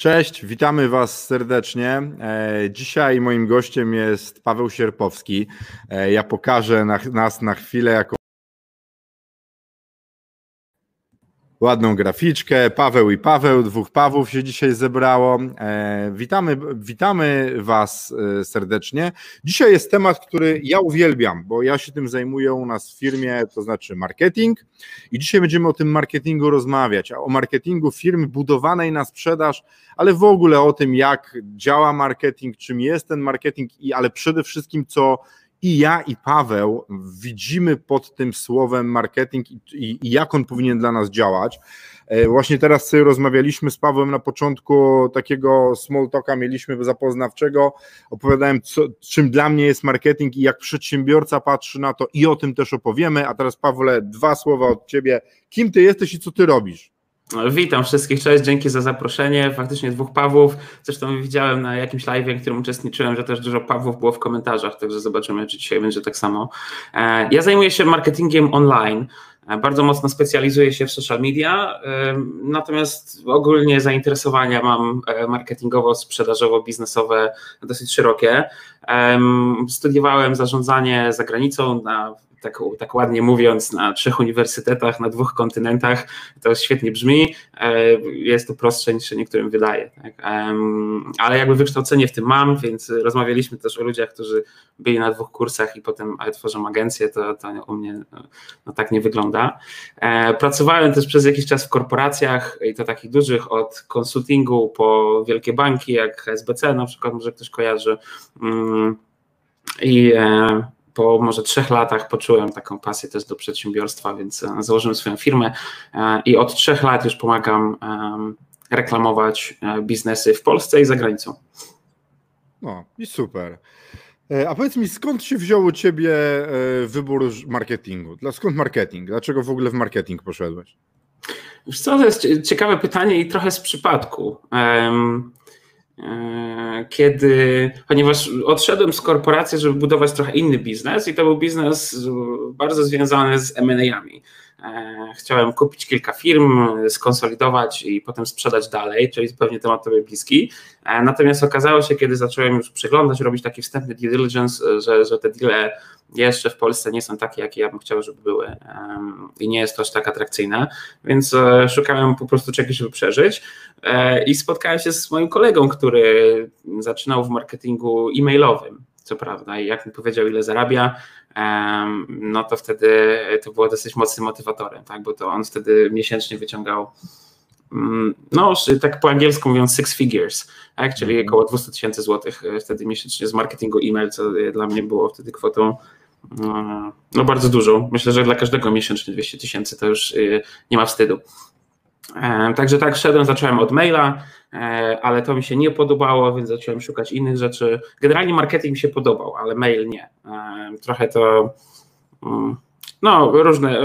Cześć, witamy Was serdecznie. E, dzisiaj moim gościem jest Paweł Sierpowski. E, ja pokażę nas na chwilę jako ładną graficzkę. Paweł i Paweł, dwóch Pawłów się dzisiaj zebrało. E, witamy, witamy Was e, serdecznie. Dzisiaj jest temat, który ja uwielbiam, bo ja się tym zajmuję u nas w firmie, to znaczy marketing. I dzisiaj będziemy o tym marketingu rozmawiać, o marketingu firmy budowanej na sprzedaż, ale w ogóle o tym, jak działa marketing, czym jest ten marketing, i ale przede wszystkim, co i ja, i Paweł widzimy pod tym słowem marketing i, i, jak on powinien dla nas działać. E, właśnie teraz sobie rozmawialiśmy z Pawłem na początku takiego small talka, mieliśmy zapoznawczego, opowiadałem, co, czym dla mnie jest marketing i jak przedsiębiorca patrzy na to i o tym też opowiemy. A teraz, Pawle, dwa słowa od ciebie. Kim ty jesteś i co ty robisz? Witam wszystkich, cześć, dzięki za zaproszenie. Faktycznie dwóch Pawłów. Zresztą widziałem na jakimś live, w którym uczestniczyłem, że też dużo Pawłów było w komentarzach, także zobaczymy, czy dzisiaj będzie tak samo. E, ja zajmuję się marketingiem online. E, bardzo mocno specjalizuję się w social media, e, natomiast ogólnie zainteresowania mam marketingowo, sprzedażowo, biznesowe dosyć szerokie. Studiowałem zarządzanie za granicą na tak, tak ładnie mówiąc, na trzech uniwersytetach, na dwóch kontynentach. To świetnie brzmi. E, jest to prostsze niż się niektórym wydaje. Tak? Ale jakby wykształcenie w tym mam, więc rozmawialiśmy też o ludziach, którzy byli na dwóch kursach i potem tworzą agencję. To, to u mnie no, tak nie wygląda. E, pracowałem też przez jakiś czas w korporacjach i to takich dużych, od konsultingu po wielkie banki, jak SBC na przykład, może ktoś kojarzy. Mm, I e, po może trzech latach poczułem taką pasję też do przedsiębiorstwa, więc e, założyłem swoją firmę e, i od trzech lat już pomagam reklamować e, biznesy w Polsce i za granicą. No i super. A powiedz mi, skąd się wziął u ciebie wybór marketingu? Skąd marketing? Dlaczego w ogóle w marketing poszedłeś? Wiesz co, to jest ciekawe pytanie i trochę z przypadku. Kiedy, ponieważ odszedłem z korporacji, żeby budować trochę inny biznes i to był biznes bardzo związany z M&A-ami. E, chciałem kupić kilka firm, skonsolidować i potem sprzedać dalej, czyli zupełnie temat tobie bliski. E, natomiast okazało się, kiedy zacząłem już przeglądać, robić taki wstępny due diligence, że, że te deale jeszcze w Polsce nie są takie, jakie ja bym chciał, żeby były i nie jest to aż tak atrakcyjne, więc e, szukałem po prostu czegoś, żeby przeżyć. I spotkałem się z moim kolegą, który zaczynał w marketingu e-mailowym co prawda, i jak mi powiedział, ile zarabia, no to wtedy to było dosyć mocnym motywatorem, tak, bo to on wtedy miesięcznie wyciągał mm, no, tak po angielsku mówiąc six figures, tak? czyli mhm. około 200 tysięcy złotych e, wtedy miesięcznie z marketingu e-mail, co dla mnie było wtedy kwotą mm, no bardzo dużą. Myślę, że dla każdego miesięcznie 200 tysięcy to już e, nie ma wstydu. Także tak, szedłem, zacząłem od maila, e, ale to mi się nie podobało, więc zacząłem szukać innych rzeczy. Generalnie marketing mi się podobał, ale mail nie. Trochę to. No, różne,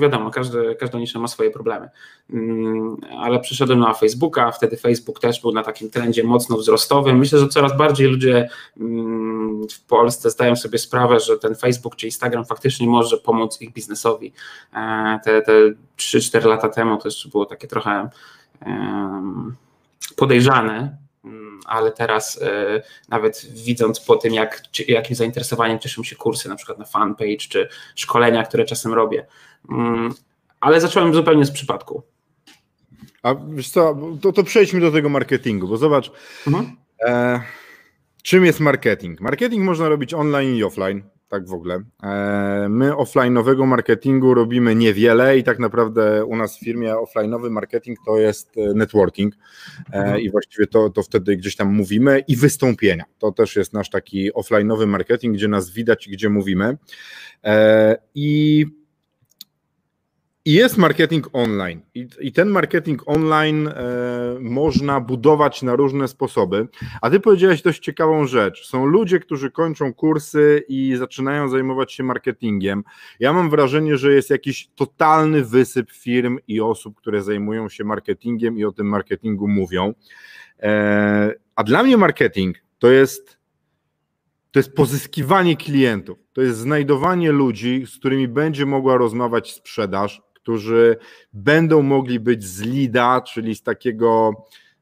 wiadomo, każdy, każda nisza ma swoje problemy. Mm, ale przyszedłem na Facebooka, wtedy Facebook też był na takim trendzie mocno wzrostowym. Myślę, że coraz bardziej ludzie mm, w Polsce zdają sobie sprawę, że ten Facebook czy Instagram faktycznie może pomóc ich biznesowi. E, te, te 3-4 lata temu to jeszcze było takie trochę podejrzane, ale teraz e, nawet widząc po tym, jak, jakim zainteresowaniem cieszą się kursy, na przykład na fanpage czy szkolenia, które czasem robię. Mm, ale zacząłem zupełnie z przypadku. A wiesz co, to, to przejdźmy do tego marketingu, bo zobacz, mhm. e, czym jest marketing? Marketing można robić online i offline tak w ogóle. E, my offline'owego marketingu robimy niewiele i tak naprawdę u nas w firmie offline'owy marketing to jest e, networking e, mhm. i właściwie to, to wtedy gdzieś tam mówimy i wystąpienia. To też jest nasz taki offline'owy marketing, gdzie nas widać i gdzie mówimy. I I jest marketing online. I, I, ten marketing online e, można budować na różne sposoby. A ty powiedziałeś dość ciekawą rzecz. Są ludzie, którzy kończą kursy i zaczynają zajmować się marketingiem. Ja mam wrażenie, że jest jakiś totalny wysyp firm i osób, które zajmują się marketingiem i o tym marketingu mówią. E, a dla mnie marketing to jest to jest pozyskiwanie klientów, to jest znajdowanie ludzi, z którymi będzie mogła rozmawiać sprzedaż, którzy będą mogli być z lida, czyli z takiego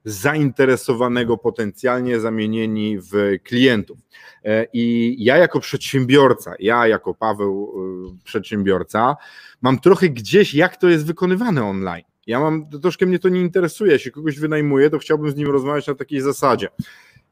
zainteresowanego potencjalnie zamienieni w klientów. E, I ja jako przedsiębiorca, ja jako Paweł e, przedsiębiorca, mam trochę gdzieś, jak to jest wykonywane online. Ja mam, troszkę mnie to nie interesuje, jeśli kogoś wynajmuję, to chciałbym z nim rozmawiać na takiej zasadzie.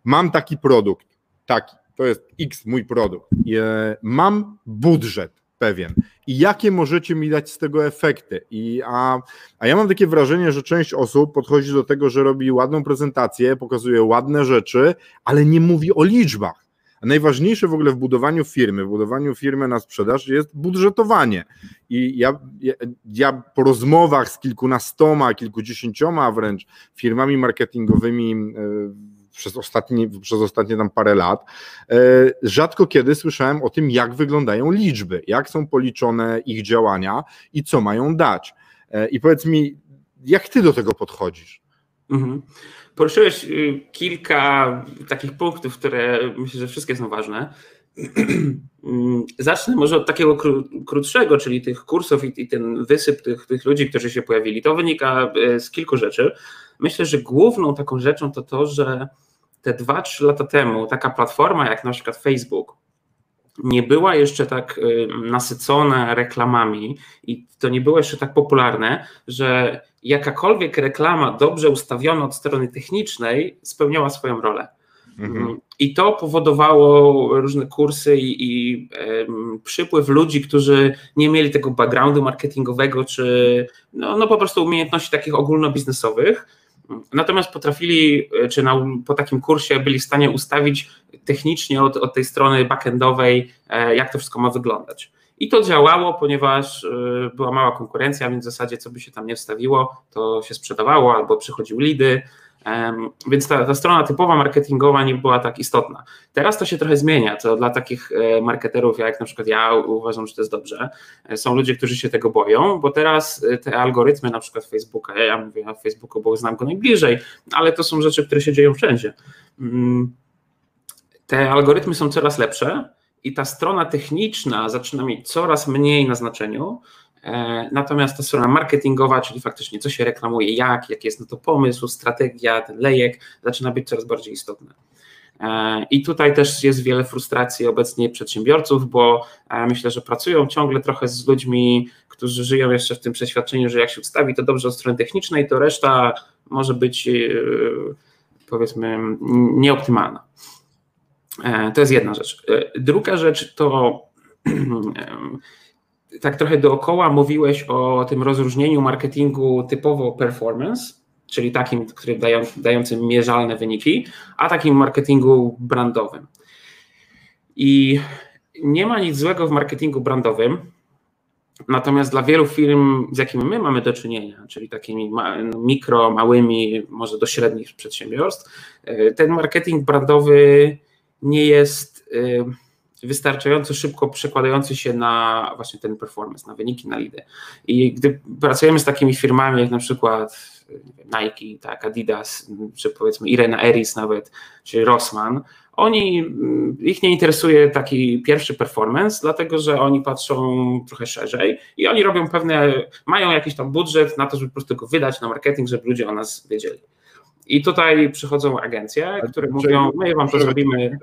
Mam taki produkt, taki, to jest X mój produkt. E, mam budżet pewien. I jakie możecie mi dać z tego efekty? I, a, a ja mam takie wrażenie, że część osób podchodzi do tego, że robi ładną prezentację, pokazuje ładne rzeczy, ale nie mówi o liczbach. A najważniejsze w ogóle w budowaniu firmy, w budowaniu firmy na sprzedaż jest budżetowanie. I ja, ja, ja po rozmowach z kilkunastoma, kilkudziesięcioma wręcz firmami marketingowymi, yy, przez ostatnie, przez ostatnie tam parę lat, e, rzadko kiedy słyszałem o tym, jak wyglądają liczby, jak są policzone ich działania i co mają dać. E, I powiedz mi, jak ty do tego podchodzisz? Mhm. Poruszyłeś y, kilka takich punktów, które myślę, że wszystkie są ważne. Zacznę może od takiego krótszego, czyli tych kursów i, ten wysyp tych, tych ludzi, którzy się pojawili. To wynika e, z kilku rzeczy. Myślę, że główną taką rzeczą to to, że te 2-3 lata temu taka platforma jak na przykład Facebook nie była jeszcze tak y, nasycona reklamami i to nie było jeszcze tak popularne, że jakakolwiek reklama dobrze ustawiona od strony technicznej spełniała swoją rolę. Mhm. I to powodowało różne kursy i, i przypływ ludzi, którzy nie mieli tego backgroundu marketingowego, czy no, no po prostu umiejętności takich ogólnobiznesowych Natomiast potrafili, e, czy na, po takim kursie byli w stanie ustawić technicznie od, od tej strony backendowej, e, jak to wszystko ma wyglądać. I to działało, ponieważ e, była mała konkurencja, więc w zasadzie co by się tam nie wstawiło, to się sprzedawało albo przychodziły lidy, więc ta, ta, strona typowa marketingowa nie była tak istotna. Teraz to się trochę zmienia, to dla takich e, marketerów, jak na przykład ja uważam, że to jest dobrze. E, są ludzie, którzy się tego boją, bo teraz e, te algorytmy, na przykład Facebooka, ja mówię o Facebooku, bo znam go najbliżej, ale to są rzeczy, które się dzieją wszędzie. Mm, te algorytmy są coraz lepsze i ta strona techniczna zaczyna mieć coraz mniej na znaczeniu, natomiast ta strona marketingowa, czyli faktycznie co się reklamuje, jak, jaki jest na to pomysł, strategia, ten lejek, zaczyna być coraz bardziej istotna. E, I tutaj też jest wiele frustracji obecnie przedsiębiorców, bo e, myślę, że pracują ciągle trochę z ludźmi, którzy żyją jeszcze w tym przeświadczeniu, że jak się ustawi to dobrze od strony technicznej, to reszta może być powiedzmy nieoptymalna. To jest jedna rzecz. Druga rzecz to tak trochę dookoła mówiłeś o tym rozróżnieniu marketingu typowo performance, czyli takim, który dają, dającym mierzalne wyniki, a takim marketingu brandowym. I nie ma nic złego w marketingu brandowym, natomiast dla wielu firm, z jakimi my mamy do czynienia, czyli takimi mikro, małymi, może do średnich przedsiębiorstw, e, ten marketing brandowy nie jest e, wystarczająco szybko przekładający się na właśnie ten performance, na wyniki, na lidy. I gdy pracujemy z takimi firmami jak na przykład Nike, tak, Adidas, czy powiedzmy Irena Eris nawet, czy Rossmann, oni, ich nie interesuje taki pierwszy performance, dlatego że oni patrzą trochę szerzej i oni robią pewne, mają jakiś tam budżet na to, żeby po prostu go wydać na marketing, żeby ludzie o nas wiedzieli. I tutaj przychodzą agencje, które mówią, my wam to zrobimy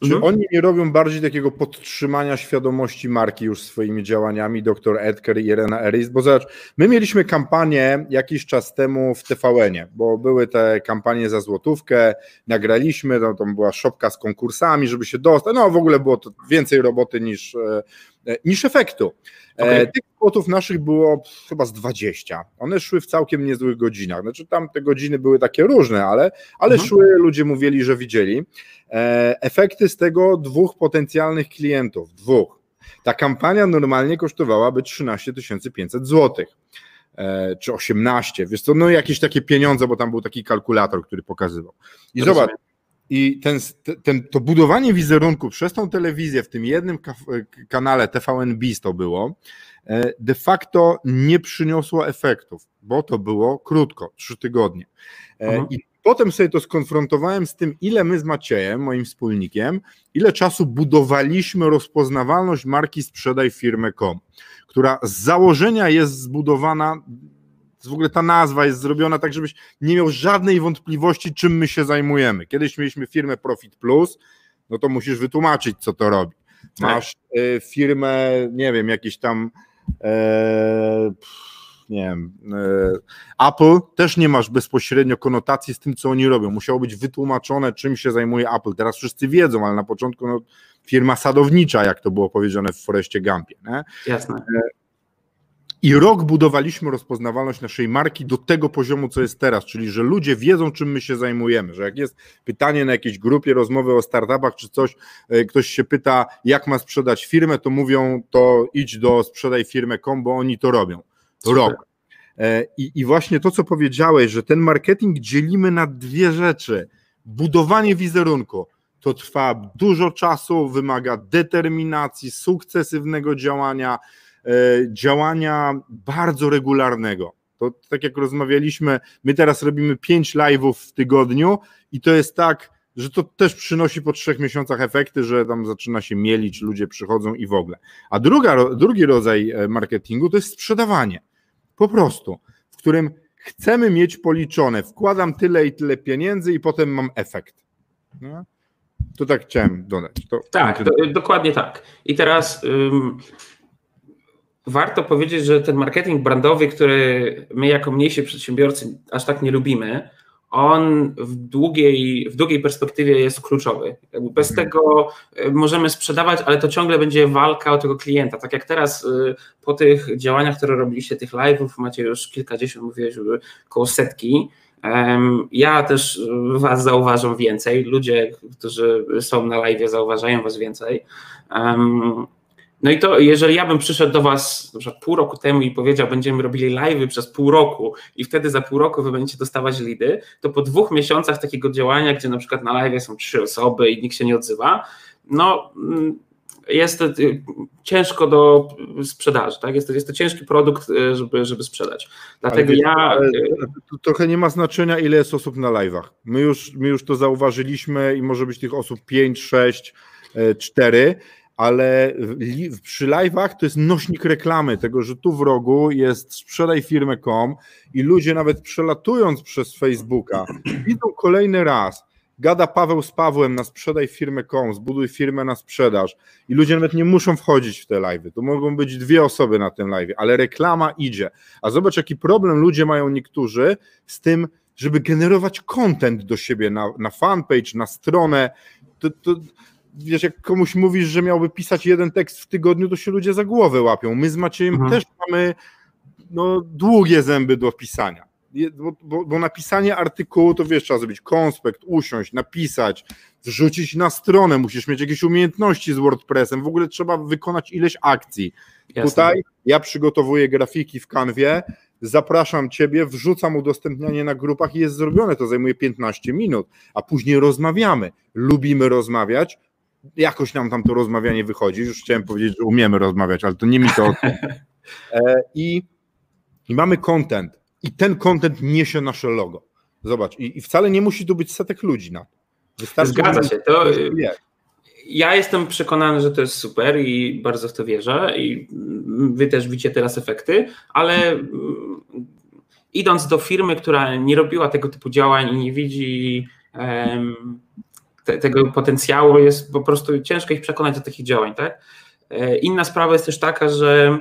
czy mhm. oni nie robią bardziej takiego podtrzymania świadomości marki już swoimi działaniami, dr Edgar i Irena Eris? Bo zobacz, my mieliśmy kampanię jakiś czas temu w TVN-ie, bo były te kampanie za złotówkę, nagraliśmy, no, tam była szopka z konkursami, żeby się dostać, no w ogóle było to więcej roboty niż, e, niż efektu. E, okay. Tych spotów naszych było chyba z 20. One szły w całkiem niezłych godzinach. Znaczy tam te godziny były takie różne, ale, ale mhm. szły, ludzie mówili, że widzieli. Efekty z tego dwóch potencjalnych klientów, dwóch. Ta kampania normalnie kosztowałaby 13 500 zł czy 18, wiesz co, no jakieś takie pieniądze, bo tam był taki kalkulator, który pokazywał. I Rozumiem. zobacz, i ten, ten, to budowanie wizerunku przez tą telewizję w tym jednym kanale TVN BIS to było, e, de facto nie przyniosło efektów, bo to było krótko, trzy tygodnie. E, mhm. I potem sobie to skonfrontowałem z tym, ile my z Maciejem, moim wspólnikiem, ile czasu budowaliśmy rozpoznawalność marki Sprzedaj firmę.com, która z założenia jest zbudowana w ogóle ta nazwa jest zrobiona tak, żebyś nie miał żadnej wątpliwości, czym my się zajmujemy. Kiedyś mieliśmy firmę Profit Plus, no to musisz wytłumaczyć, co to robi. Tak. Masz y, firmę, nie wiem, jakiś tam. E, nie wiem, e, Apple też nie masz bezpośrednio konotacji z tym, co oni robią. Musiało być wytłumaczone, czym się zajmuje Apple. Teraz wszyscy wiedzą, ale na początku no, firma sadownicza, jak to było powiedziane w Foreście Gumpie. Nie? Jasne. E, i rok budowaliśmy rozpoznawalność naszej marki do tego poziomu, co jest teraz, czyli że ludzie wiedzą, czym my się zajmujemy, że jak jest pytanie na jakiejś grupie, rozmowy o startupach czy coś, e, ktoś się pyta, jak ma sprzedać firmę, to mówią, to idź do sprzedaj firmę.com, bo oni to robią. Rok. E, I, I właśnie to, co powiedziałeś, że ten marketing dzielimy na dwie rzeczy. Budowanie wizerunku to trwa dużo czasu, wymaga determinacji, sukcesywnego działania, działania bardzo regularnego. To tak jak rozmawialiśmy, my teraz robimy pięć live'ów w tygodniu i to jest tak, że to też przynosi po trzech miesiącach efekty, że tam zaczyna się mielić, ludzie przychodzą i w ogóle. A druga, drugi rodzaj e, marketingu to jest sprzedawanie. Po prostu, w którym chcemy mieć policzone, wkładam tyle i tyle pieniędzy i potem mam efekt. No? To tak chciałem dodać. To tak, do, dokładnie tak. I teraz warto powiedzieć, że ten marketing brandowy, który my jako mniejsi przedsiębiorcy aż tak nie lubimy, on w długiej, w długiej perspektywie jest kluczowy. bez mhm. tego e, możemy sprzedawać, ale to ciągle będzie walka o tego klienta. Tak jak teraz e, po tych działaniach, które robiliście, tych live'ów, macie już kilkadziesiąt, mówiłeś, koło setki. Ja też Was zauważam więcej. Ludzie, którzy są na live, zauważają Was więcej. No i to, jeżeli ja bym przyszedł do Was przykład pół roku temu i powiedział, będziemy robili live przez pół roku i wtedy za pół roku Wy będziecie dostawać lidy, to po dwóch miesiącach takiego działania, gdzie na przykład na live są trzy osoby i nikt się nie odzywa, no mm, jest to y, ciężko do sprzedaży, tak? Jest to, jest to ciężki produkt, y, żeby, żeby sprzedać. Dlatego ale, ja. To trochę nie ma znaczenia, ile jest osób na live'ach. My już, my już to zauważyliśmy i może być tych osób 5, 6, 4 ale przy live'ach to jest nośnik reklamy, tego, że tu w rogu jest sprzedaj firmę.com i ludzie nawet przelatując przez Facebooka widzą kolejny raz, gada Paweł z Pawłem na sprzedaj firmę.com, zbuduj firmę na sprzedaż i ludzie nawet nie muszą wchodzić w te live'y, to mogą być dwie osoby na tym live'ie, ale reklama idzie, a zobacz jaki problem ludzie mają niektórzy z tym, żeby generować content do siebie na, na fanpage, na stronę, to, to wiesz, jak komuś mówisz, że miałby pisać jeden tekst w tygodniu, to się ludzie za głowę łapią. My z Maciejem mhm. też mamy no, długie zęby do pisania. Bo, bo, bo, napisanie artykułu to wiesz, trzeba zrobić konspekt, usiąść, napisać, wrzucić na stronę, musisz mieć jakieś umiejętności z WordPressem, w ogóle trzeba wykonać ileś akcji. Jasne. Tutaj ja przygotowuję grafiki w kanwie, zapraszam Ciebie, wrzucam udostępnianie na grupach i jest zrobione, to zajmuje 15 minut, a później rozmawiamy. Lubimy rozmawiać, jakoś nam tam to rozmawianie wychodzi. Już chciałem powiedzieć, że umiemy rozmawiać, ale to nie mi to. E, I, I mamy content. I ten content niesie nasze logo. Zobacz, i, i wcale nie musi tu być setek ludzi na to. Wystarczy, Zgadza się. To, ja jestem przekonany, że to jest super i bardzo w to wierzę. I wy też widzicie teraz efekty, ale mm, idąc do firmy, która nie robiła tego typu działań i nie widzi um, te, tego potencjału jest po prostu ciężko ich przekonać do takich działań. Tak? E, inna sprawa jest też taka, że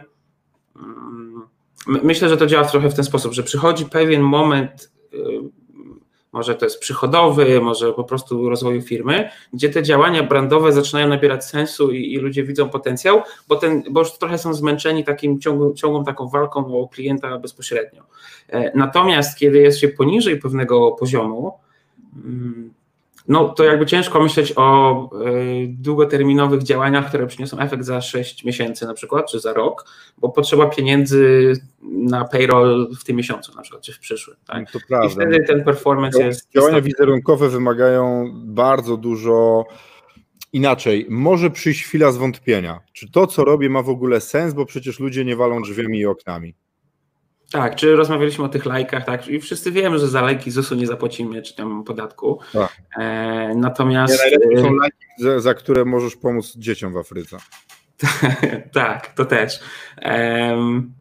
mm, myślę, że to działa trochę w ten sposób, że przychodzi pewien moment, e, może to jest przychodowy, może po prostu rozwoju firmy, gdzie te działania brandowe zaczynają nabierać sensu i, i ludzie widzą potencjał, bo, ten, bo już trochę są zmęczeni takim ciągłą, ciągłą taką walką o klienta bezpośrednio. E, natomiast kiedy jest się poniżej pewnego poziomu, mm, no to jakby ciężko myśleć o y, długoterminowych działaniach, które przyniosą efekt za 6 miesięcy na przykład, czy za rok, bo potrzeba pieniędzy na payroll w tym miesiącu na przykład, czy w przyszłym. Tak? To prawda. I wtedy ten performance jest... Działania wizerunkowe wymagają bardzo dużo inaczej. Może przyjść chwila zwątpienia. Czy to, co robię, ma w ogóle sens, bo przecież ludzie nie walą drzwiami i oknami. Tak, czy rozmawialiśmy o tych lajkach, tak, i wszyscy wiemy, że za lajki ZUS-u nie zapłacimy, czy tam podatku. Tak. E, natomiast... Nie, są lajki, za, za, które możesz pomóc dzieciom w Afryce. tak, to też. Um,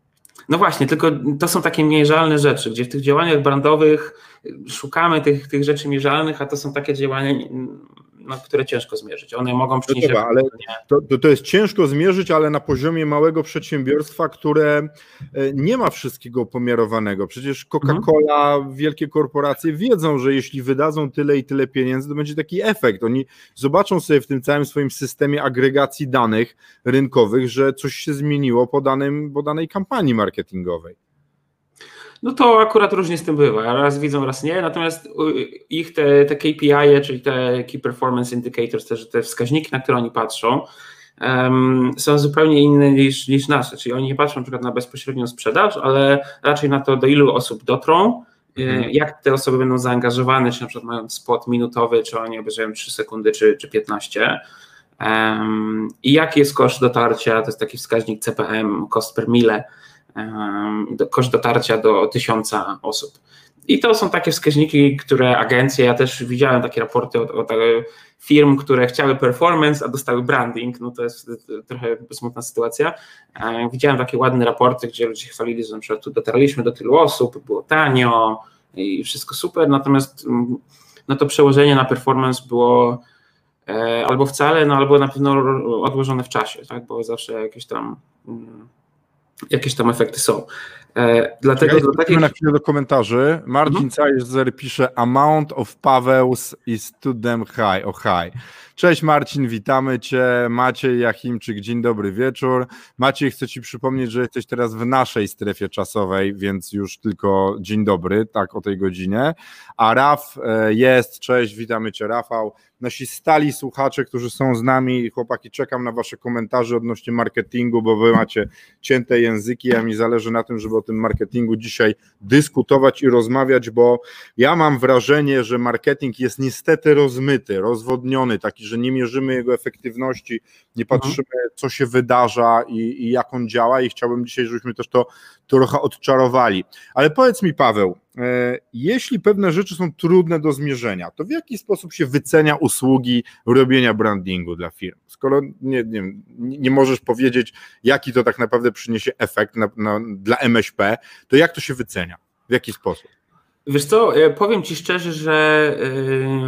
no właśnie, tylko to są takie mierzalne rzeczy, gdzie w tych działaniach brandowych szukamy tych, tych rzeczy mierzalnych, a to są takie działania no, które ciężko zmierzyć. One mogą przynieść. No ale to, to, to, jest ciężko zmierzyć, ale na poziomie małego przedsiębiorstwa, które e, nie ma wszystkiego pomiarowanego. Przecież Coca-Cola, mhm. wielkie korporacje wiedzą, że jeśli wydadzą tyle i tyle pieniędzy, to będzie taki efekt. Oni zobaczą sobie w tym całym swoim systemie agregacji danych rynkowych, że coś się zmieniło po, danym, po danej kampanii marketingowej. No to akurat różnie z tym bywa. Raz widzą, raz nie. Natomiast ich te, te KPI, czyli te Key Performance Indicators, też te wskaźniki, na które oni patrzą, um, są zupełnie inne niż, niż nasze. Czyli oni nie patrzą na przykład na bezpośrednią sprzedaż, ale raczej na to, do ilu osób dotrą, e, mhm. jak te osoby będą zaangażowane, czy na przykład mają spot minutowy, czy oni obejrzają 3 sekundy, czy, czy 15. Um, I jaki jest koszt dotarcia, to jest taki wskaźnik CPM, cost per mile, koszt dotarcia do tysiąca osób. I to są takie wskaźniki, które agencje, ja też widziałem takie raporty od, od firm, które chciały performance, a dostały branding, no to jest trochę smutna sytuacja. Widziałem takie ładne raporty, gdzie ludzie chwalili, że na przykład tu dotarliśmy do tylu osób, było tanio i wszystko super, natomiast mm, no to przełożenie na performance było e, albo wcale, no albo na pewno odłożone w czasie, tak, bo zawsze jakieś tam mm, jakieś tam efekty są. E, dlatego do takich... na chwilę do komentarzy. Marcin mhm. pisze amount of Pawełs is too damn high, oh high. Cześć Marcin, witamy Cię. Maciej Jachimczyk, dzień dobry wieczór. Maciej, chcę Ci przypomnieć, że jesteś teraz w naszej strefie czasowej, więc już tylko dzień dobry, tak o tej godzinie. A Raf e, jest, cześć, witamy Cię Rafał nasi stali słuchacze, którzy są z nami. Chłopaki, czekam na Wasze komentarze odnośnie marketingu, bo Wy macie cięte języki, a mi zależy na tym, żeby o tym marketingu dzisiaj dyskutować i rozmawiać, bo ja mam wrażenie, że marketing jest niestety rozmyty, rozwodniony, taki, że nie mierzymy jego efektywności, nie mhm. patrzymy, co się wydarza i, i jak on działa, i chciałbym dzisiaj, żebyśmy też to trochę odczarowali. Ale powiedz mi, Paweł, E, jeśli pewne rzeczy są trudne do zmierzenia, to w jaki sposób się wycenia usługi robienia brandingu dla firm? Skoro nie, nie, nie możesz powiedzieć, jaki to tak naprawdę przyniesie efekt na, na, dla MŚP, to jak to się wycenia? W jaki sposób? Wiesz co, e, powiem Ci szczerze, że yy,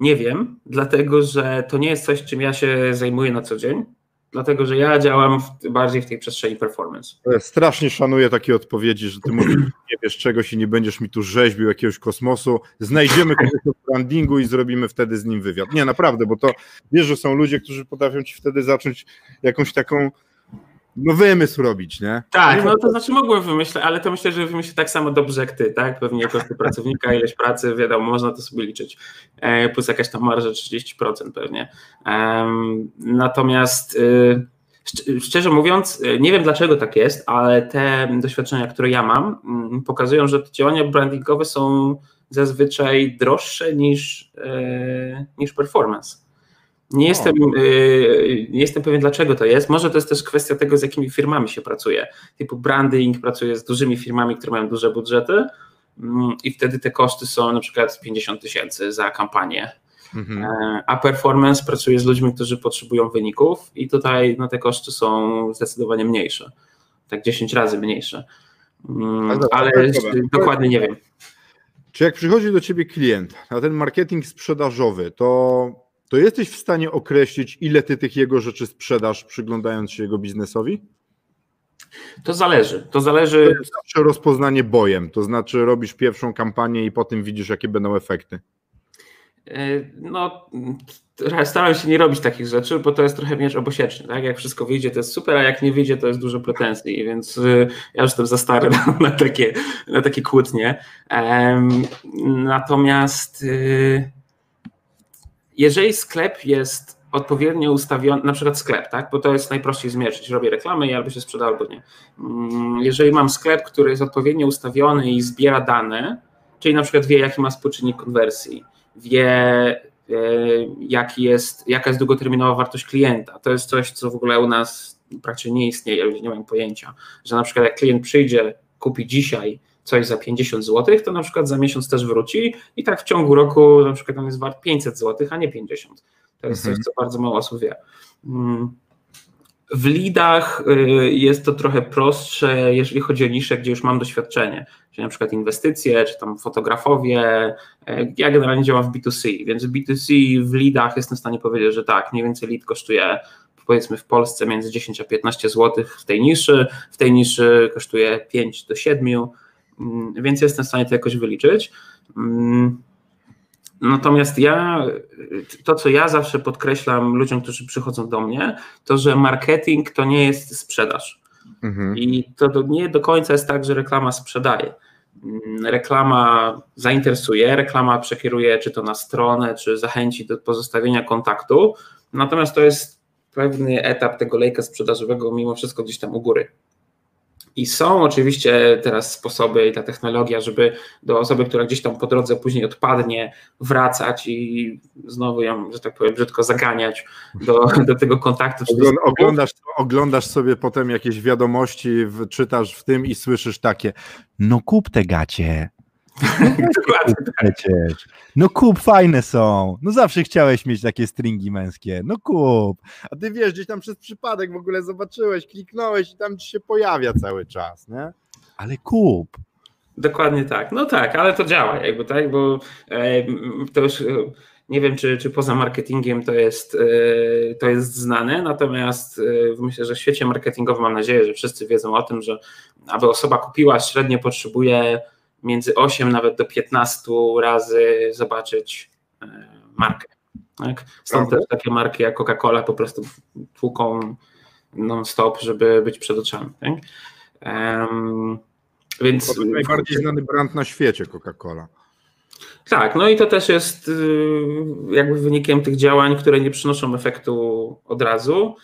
nie wiem, dlatego że to nie jest coś, czym ja się zajmuję na co dzień dlatego że ja działam w, bardziej w tej przestrzeni performance. Strasznie szanuję takie odpowiedzi, że ty mówisz, nie wiesz czegoś i nie będziesz mi tu rzeźbił jakiegoś kosmosu. Znajdziemy kogoś w brandingu i zrobimy wtedy z nim wywiad. Nie, naprawdę, bo to wiesz, że są ludzie, którzy potrafią ci wtedy zacząć jakąś taką no wymysł robić, nie? Tak, no to znaczy mogłem wymyśleć, ale to myślę, że wymyślę tak samo dobrze jak ty, tak? Pewnie koszty pracownika, ileś pracy, wiadomo, można to sobie liczyć. E, plus jakaś tam marża 30% pewnie. Natomiast y, szczerze mówiąc, y, nie wiem dlaczego tak jest, ale te doświadczenia, które ja mam, mm, pokazują, że te działania brandingowe są zazwyczaj droższe niż, e, niż performance. Nie jestem, yy, nie jestem pewien, dlaczego to jest. Może to jest też kwestia tego, z jakimi firmami się pracuje. Typu branding pracuje z dużymi firmami, które mają duże budżety yy, i wtedy te koszty są na przykład 50 tysięcy za kampanię. Mhm. Yy, a performance pracuje z ludźmi, którzy potrzebują wyników i tutaj no, te koszty są zdecydowanie mniejsze. Tak 10 razy mniejsze. Mm, ale dokładnie nie wiem. Czy jak przychodzi do ciebie klient na ten marketing sprzedażowy, to to jesteś w stanie określić, ile ty tych jego rzeczy sprzedasz, przyglądając się jego biznesowi? To zależy. To zależy. To znaczy rozpoznanie bojem, to znaczy robisz pierwszą kampanię i potem widzisz, jakie będą efekty. E, no, staram się nie robić takich rzeczy, bo to jest trochę miecz obosieczny. Tak? Jak wszystko wyjdzie, to jest super, a jak nie wyjdzie, to jest dużo pretensji, więc e, ja już jestem za stary na, takie, na takie kłótnie. Natomiast e, jeżeli sklep jest odpowiednio ustawiony, na przykład sklep, tak? bo to jest najprościej zmierzyć, robię reklamę i albo się sprzeda, albo nie. Mm, jeżeli mam sklep, który jest odpowiednio ustawiony i zbiera dane, czyli na przykład wie, jaki ma współczynnik konwersji, wie, e, jaki jest, jaka jest długoterminowa wartość klienta. To jest coś, co w ogóle u nas praktycznie nie istnieje, ludzie nie mają pojęcia, że na przykład jak klient przyjdzie, kupi dzisiaj coś za 50 zł, to na przykład za miesiąc też wróci i tak w ciągu roku na przykład on jest wart 500 zł, a nie 50. To jest mhm. coś, co bardzo mało osób wie. Mm. W lidach y, jest to trochę prostsze, jeżeli chodzi o nisze, gdzie już mam doświadczenie, czyli na przykład inwestycje, czy tam fotografowie. Y, ja generalnie działam w B2C, więc w B2C w lidach jestem w stanie powiedzieć, że tak, mniej więcej lead kosztuje powiedzmy w Polsce między 10 a 15 zł w tej niszy, w tej niszy kosztuje 5 do 7, mm, więc jestem w stanie to jakoś wyliczyć. Mm. Natomiast ja, to co ja zawsze podkreślam ludziom, którzy przychodzą do mnie, to że marketing to nie jest sprzedaż. Mhm. I to nie do końca jest tak, że reklama sprzedaje. Mm, reklama zainteresuje, reklama przekieruje czy to na stronę, czy zachęci do pozostawienia kontaktu. Natomiast to jest pewny etap tego lejka sprzedażowego, mimo wszystko gdzieś tam u góry. I są oczywiście teraz sposoby i ta technologia, żeby do osoby, która gdzieś tam po drodze później odpadnie, wracać i znowu ją, że tak powiem, brzydko zaganiać do, do tego kontaktu. oglądasz, oglądasz sobie potem jakieś wiadomości, czytasz w tym i słyszysz takie, no kup te gacie. Przecież. No kup, fajne są. No zawsze chciałeś mieć takie stringi męskie. No kup. A ty wiesz, gdzieś tam przez przypadek w ogóle zobaczyłeś, kliknąłeś i tam ci się pojawia cały czas, nie? Ale kup. Dokładnie tak. No tak, ale to działa jakby, tak, bo e, to już e, nie wiem, czy, czy poza marketingiem to jest, e, to jest znane, natomiast myślę, że w świecie marketingowym mam nadzieję, że wszyscy wiedzą o tym, że aby osoba kupiła, średnio potrzebuje między 8 nawet do 15 razy zobaczyć e, markę. Tak? Stąd też takie marki jak Coca-Cola po prostu tłuką non-stop, żeby być przed oczami. Tak? Um, więc to najbardziej znany brand na świecie Coca-Cola. Tak, no i to też jest y, jakby wynikiem tych działań, które nie przynoszą efektu od razu,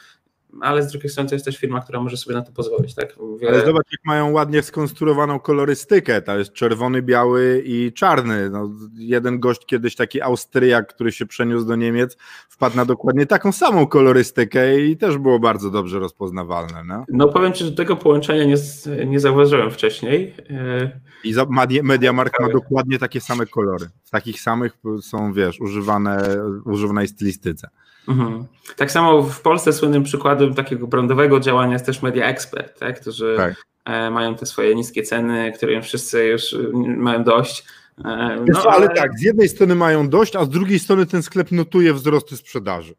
ale z drugiej strony to jest też firma, która może sobie na to pozwolić. Tak? Wiele... Ale zobacz, jak mają ładnie skonstruowaną kolorystykę. To jest czerwony, biały i czarny. No, jeden gość kiedyś, taki Austriak, który się przeniósł do Niemiec, wpadł na dokładnie taką samą kolorystykę i też było bardzo dobrze rozpoznawalne. No, no powiem Ci, że tego połączenia nie, nie zauważyłem wcześniej. I MediaMarkt ma dokładnie takie same kolory. Takich samych są, wiesz, używane, używanej stylistyce. Mhm. Tak samo w Polsce słynnym przykładem takiego brandowego działania jest też Media Expert, tak? którzy tak. E, mają te swoje niskie ceny, które wszyscy już mają dość. E, no, ale, ale tak, z jednej strony mają dość, a z drugiej strony ten sklep notuje wzrosty sprzedaży.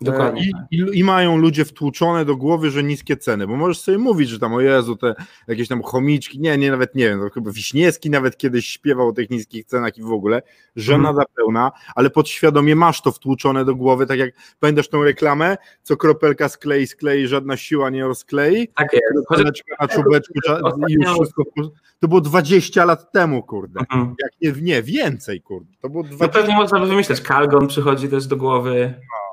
Dokładnie. I, tak. i, I, mają ludzie wtłuczone do głowy, że niskie ceny, bo możesz sobie mówić, że tam o Jezu, te jakieś tam chomiczki, nie, nie, nawet nie wiem, to chyba Wiśniewski nawet kiedyś śpiewał o tych niskich cenach i w ogóle, żenada mhm. pełna, ale podświadomie masz to wtłuczone do głowy, tak jak pamiętasz tą reklamę, co kropelka sklei, sklei, żadna siła nie rozklei, tak jest. Na czubeczku i już wszystko, to było 20 lat temu, kurde, mhm. jak nie, nie, więcej, kurde, to było 20... No pewnie można by wymyśleć, Kalgon przychodzi też do głowy. No.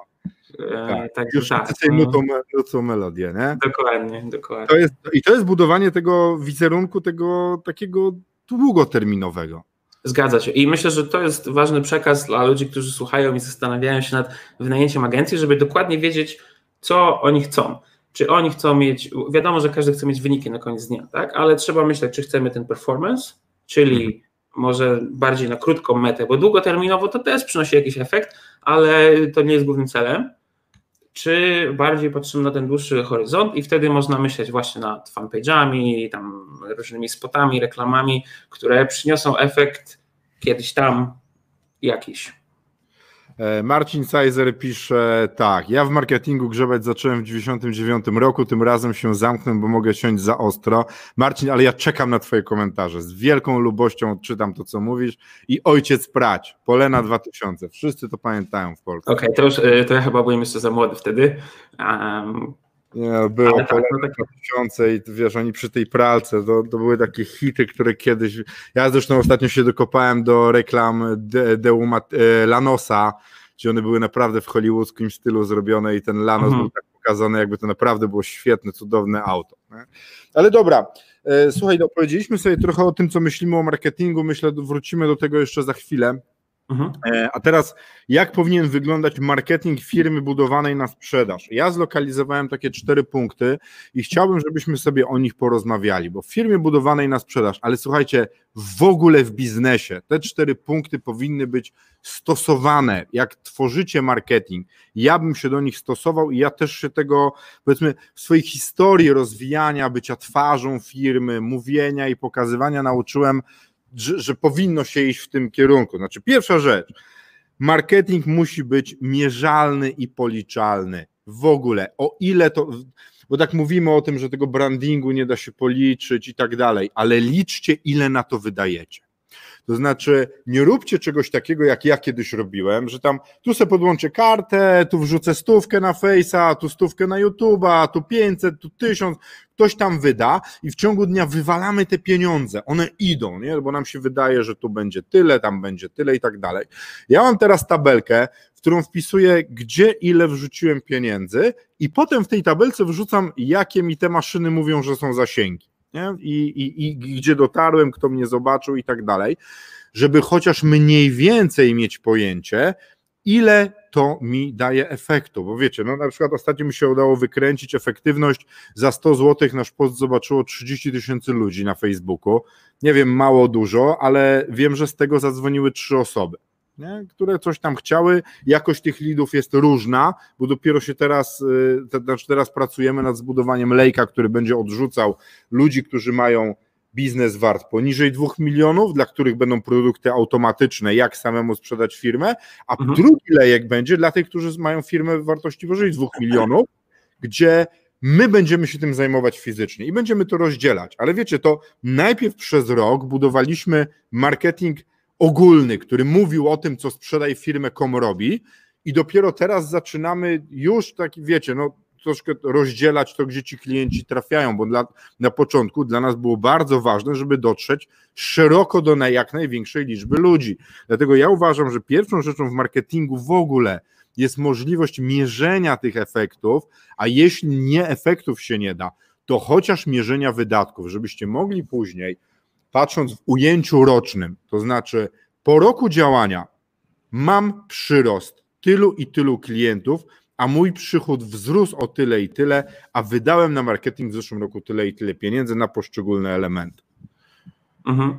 Tak, tak już tak, no. nutą, nutą melodię, nie? Dokładnie, dokładnie. To jest, I to jest budowanie tego wizerunku, tego takiego długoterminowego. Zgadza się. I myślę, że to jest ważny przekaz dla ludzi, którzy słuchają i zastanawiają się nad wynajęciem agencji, żeby dokładnie wiedzieć, co oni chcą. Czy oni chcą mieć, wiadomo, że każdy chce mieć wyniki na koniec dnia, tak? Ale trzeba myśleć, czy chcemy ten performance, czyli mhm. może bardziej na krótką metę, bo długoterminowo to też przynosi jakiś efekt, ale to nie jest głównym celem czy bardziej patrzymy na ten dłuższy horyzont i wtedy można myśleć właśnie nad fanpage'ami, tam różnymi spotami, reklamami, które przyniosą efekt kiedyś tam jakiś. E, Marcin Sizer pisze tak, ja w marketingu grzebać zacząłem w 99 roku, tym razem się zamknę, bo mogę siąść za ostro. Marcin, ale ja czekam na twoje komentarze, z wielką lubością odczytam to, co mówisz i Ojciec Prać, Polena 2000, wszyscy to pamiętają w Polsce. Okej, okay, to już, y, to ja chyba byłem jeszcze za młody wtedy. Było tak, no 2000 i wiesz, oni przy tej pralce, to, to były takie hity, które kiedyś, ja zresztą ostatnio się dokopałem do reklam de, de, de Lanosa, gdzie one były naprawdę w hollywoodzkim stylu zrobione i ten Lanos mhm. był tak pokazany, jakby to naprawdę było świetne, cudowne auto. Nie? Ale dobra, e, słuchaj, no, powiedzieliśmy sobie trochę o tym, co myślimy o marketingu, myślę, wrócimy do tego jeszcze za chwilę. Mhm. E, a teraz, jak powinien wyglądać marketing firmy budowanej na sprzedaż? Ja zlokalizowałem takie cztery punkty i chciałbym, żebyśmy sobie o nich porozmawiali, bo w firmie budowanej na sprzedaż, ale słuchajcie, w ogóle w biznesie te cztery punkty powinny być stosowane. Jak tworzycie marketing, ja bym się do nich stosował i ja też się tego, powiedzmy, w swojej historii rozwijania, bycia twarzą firmy, mówienia i pokazywania nauczyłem że, że powinno się iść w tym kierunku. Znaczy, pierwsza rzecz, marketing musi być mierzalny i policzalny. W ogóle, o ile to, bo tak mówimy o tym, że tego brandingu nie da się policzyć i tak dalej, ale liczcie, ile na to wydajecie. To znaczy, nie róbcie czegoś takiego, jak ja kiedyś robiłem, że tam tu sobie podłączę kartę, tu wrzucę stówkę na Face'a, tu stówkę na YouTube'a, tu 500, tu 1000, ktoś tam wyda i w ciągu dnia wywalamy te pieniądze. One idą, nie? bo nam się wydaje, że tu będzie tyle, tam będzie tyle i tak dalej. Ja mam teraz tabelkę, w którą wpisuję, gdzie ile wrzuciłem pieniędzy i potem w tej tabelce wrzucam, jakie mi te maszyny mówią, że są zasięgi nie? I, i, i gdzie dotarłem, kto mnie zobaczył i tak dalej, żeby chociaż mniej więcej mieć pojęcie, ile to mi daje efektu, bo wiecie, no na przykład ostatnio mi się udało wykręcić efektywność, za 100 zł nasz post zobaczyło 30 tysięcy ludzi na Facebooku, nie wiem, mało, dużo, ale wiem, że z tego zadzwoniły trzy osoby nie? które coś tam chciały. Jakość tych lidów jest różna, bo dopiero się teraz, y, to znaczy teraz pracujemy nad zbudowaniem lejka, który będzie odrzucał ludzi, którzy mają biznes wart poniżej 2 milionów, dla których będą produkty automatyczne, jak samemu sprzedać firmę, a mhm. drugi lejek będzie dla tych, którzy mają firmę wartości powyżej 2 milionów, gdzie my będziemy się tym zajmować fizycznie i będziemy to rozdzielać. Ale wiecie, to najpierw przez rok budowaliśmy marketing ogólny, który mówił o tym, co sprzedaj firmę kom robi i dopiero teraz zaczynamy już taki, wiecie, no troszkę rozdzielać to, gdzie ci klienci trafiają, bo dla, na początku dla nas było bardzo ważne, żeby dotrzeć szeroko do jak największej liczby ludzi. Dlatego ja uważam, że pierwszą rzeczą w marketingu w ogóle jest możliwość mierzenia tych efektów, a jeśli nie efektów się nie da, to chociaż mierzenia wydatków, żebyście mogli później patrząc w ujęciu rocznym, to znaczy po roku działania mam przyrost tylu i tylu klientów, a mój przychód wzrósł o tyle i tyle, a wydałem na marketing w zeszłym roku tyle i tyle pieniędzy na poszczególne elementy. Mhm.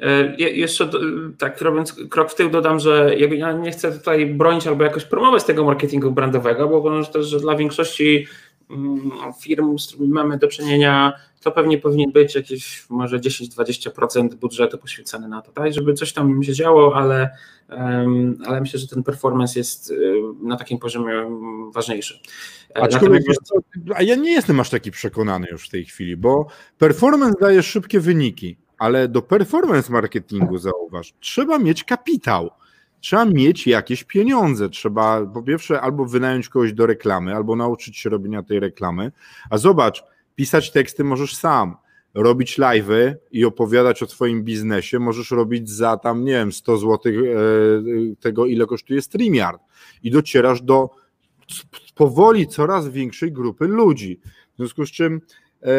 E, jeszcze tak robiąc krok w tył dodam, że ja nie chcę tutaj bronić albo jakoś promować tego marketingu brandowego, bo uważam też, że dla większości mm, firm, z którymi mamy do czynienia, to pewnie powinien być jakieś może 10-20% budżetu poświęcony na to, tak? żeby coś tam się działo, ale, ale myślę, że ten performance jest y, na takim poziomie ważniejszy. E, Aczkolwiek, co, a ja nie jestem aż taki przekonany już w tej chwili, bo performance daje szybkie wyniki, ale do performance marketingu zauważ, trzeba mieć kapitał trzeba mieć jakieś pieniądze. Trzeba po pierwsze albo wynająć kogoś do reklamy, albo nauczyć się robienia tej reklamy. A zobacz, Pisać teksty możesz sam, robić live'y i opowiadać o twoim biznesie możesz robić za tam, nie wiem, 100 zł e, tego, ile kosztuje StreamYard i docierasz do powoli coraz większej grupy ludzi. W związku z czym e,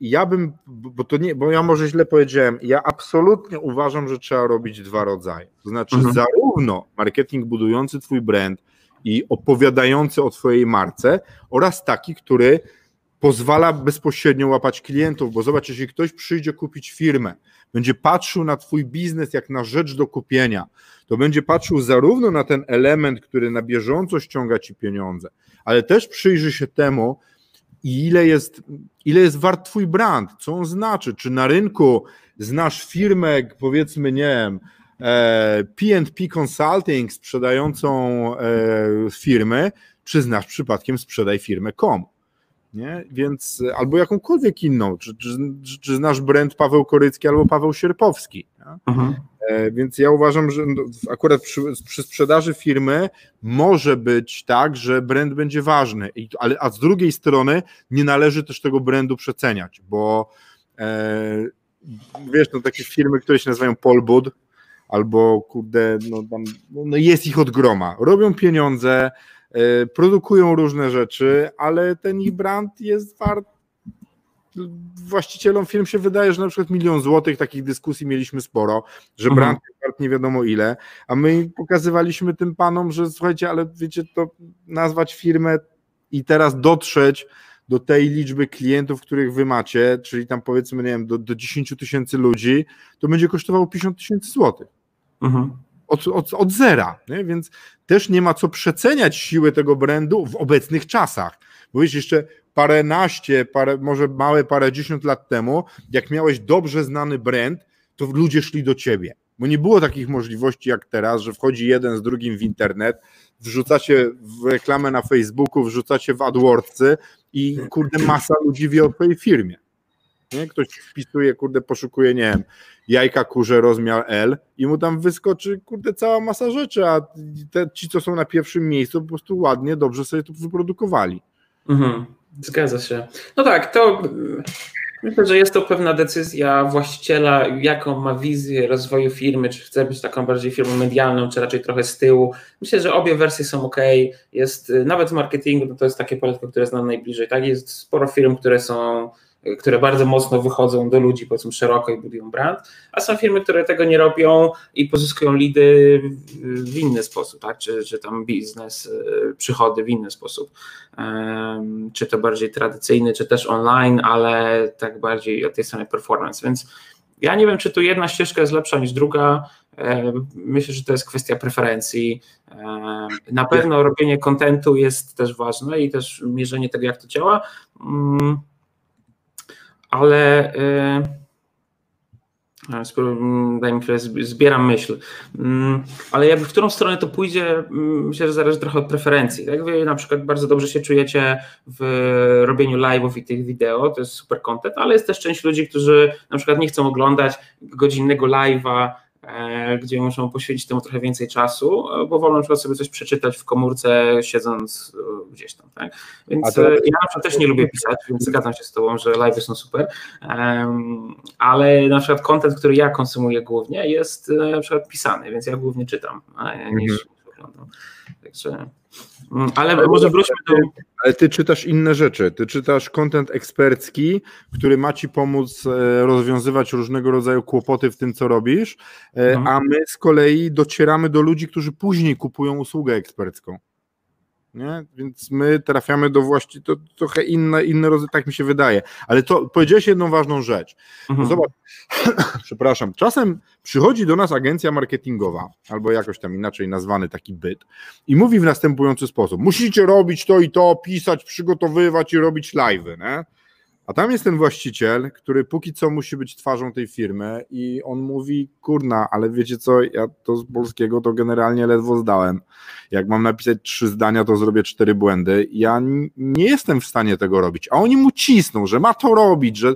ja bym, bo to nie, bo ja może źle powiedziałem, ja absolutnie uważam, że trzeba robić dwa rodzaje. To znaczy mhm. zarówno marketing budujący twój brand i opowiadający o twojej marce oraz taki, który pozwala bezpośrednio łapać klientów, bo zobacz, jeśli ktoś przyjdzie kupić firmę, będzie patrzył na Twój biznes jak na rzecz do kupienia, to będzie patrzył zarówno na ten element, który na bieżąco ściąga Ci pieniądze, ale też przyjrzy się temu, ile jest, ile jest wart Twój brand, co on znaczy, czy na rynku znasz firmę, powiedzmy, nie wiem, P&P Consulting sprzedającą e, firmy, czy znasz przypadkiem sprzedaj firmę.com nie? Więc albo jakąkolwiek inną, czy, czy, czy znasz brand Paweł Korycki albo Paweł Sierpowski. Mhm. E, więc ja uważam, że no, akurat przy, przy, sprzedaży firmy może być tak, że brand będzie ważny, ale, a z drugiej strony nie należy też tego brandu przeceniać, bo e, wiesz, no takie firmy, które się nazywają Polbud, albo kurde, no, tam, no jest ich od groma. Robią pieniądze, produkują różne rzeczy, ale ten ich brand jest wart właścicielom firm się wydaje, że na przykład milion złotych, takich dyskusji mieliśmy sporo, że mhm. brand jest wart nie wiadomo ile, a my pokazywaliśmy tym panom, że słuchajcie, ale wiecie, to nazwać firmę i teraz dotrzeć do tej liczby klientów, których wy macie, czyli tam powiedzmy, nie wiem, do, do 10 tysięcy ludzi, to będzie kosztowało 50 tysięcy złotych. Mhm. Od, od, od zera, nie? więc też nie ma co przeceniać siły tego brandu w obecnych czasach. Bo wiesz, jeszcze paręnaście, parę, może małe parę dziesiąt lat temu, jak miałeś dobrze znany brand, to ludzie szli do ciebie. Bo nie było takich możliwości jak teraz, że wchodzi jeden z drugim w internet, wrzucacie w reklamę na Facebooku, wrzucacie w AdWordsy i kurde masa ludzi wie o twojej firmie. Nie? Ktoś wpisuje, kurde, poszukuje, nie wiem, jajka kurze rozmiar L i mu tam wyskoczy, kurde, cała masa rzeczy, a te, ci, co są na pierwszym miejscu, po prostu ładnie, dobrze sobie to wyprodukowali. Mhm. Zgadza się. No tak, to myślę, że jest to pewna decyzja właściciela, jaką ma wizję rozwoju firmy, czy chce być taką bardziej firmą medialną, czy raczej trochę z tyłu. Myślę, że obie wersje są ok. Jest nawet w marketingu, to jest takie poletko, które znam najbliżej. Tak, jest sporo firm, które są które bardzo mocno wychodzą do ludzi, powiedzmy szeroko i budują brand, a są firmy, które tego nie robią i pozyskują lidy w inny sposób, tak? czy, czy tam biznes, e, przychody w inny sposób. Czy to bardziej tradycyjny, czy też online, ale tak bardziej od tej strony performance. Więc ja nie wiem, czy tu jedna ścieżka jest lepsza niż druga. Myślę, że to jest kwestia preferencji. Na pewno robienie kontentu jest też ważne i też mierzenie tego, jak to działa. Mm, ale yy, daj mi chwilę, zbieram myśl. Mm, ale jakby w którą stronę to pójdzie, mm, myślę, że zależy trochę od preferencji. Jak wy na przykład bardzo dobrze się czujecie w robieniu live'ów i tych wideo, to jest super content, ale jest też część ludzi, którzy na przykład nie chcą oglądać godzinnego live'a E, gdzie muszą poświęcić temu trochę więcej czasu, e, bo wolą na sobie coś przeczytać w komórce, siedząc e, gdzieś tam. Tak? Więc ja na przykład też nie lubię pisać, więc zgadzam się z Tobą, że live są super, ale na przykład content, który ja konsumuję głównie jest na przykład pisany, więc ja głównie czytam niż mhm. oglądam. Także Mm, ale może wróćmy do. Ale ty czytasz inne rzeczy. Ty czytasz kontent ekspercki, który ma ci pomóc e, rozwiązywać różnego rodzaju kłopoty w tym, co robisz, e, mhm. a my z kolei docieramy do ludzi, którzy później kupują usługę ekspercką nie? Więc my trafiamy do właści, to trochę inne, inne rodzaj, tak mi się wydaje. Ale to powiedziałeś jedną ważną rzecz. Mhm. Zobacz, przepraszam, czasem przychodzi do nas agencja marketingowa, albo jakoś tam inaczej nazwany taki byt, i mówi w następujący sposób: musicie robić to i to, pisać, przygotowywać i robić live'y, nie? A tam jest ten właściciel, który póki co musi być twarzą tej firmy i on mówi, kurna, ale wiecie co, ja to z polskiego to generalnie ledwo zdałem. Jak mam napisać trzy zdania, to zrobię cztery błędy. Ja nie jestem w stanie tego robić. A oni mu cisną, że ma to robić, że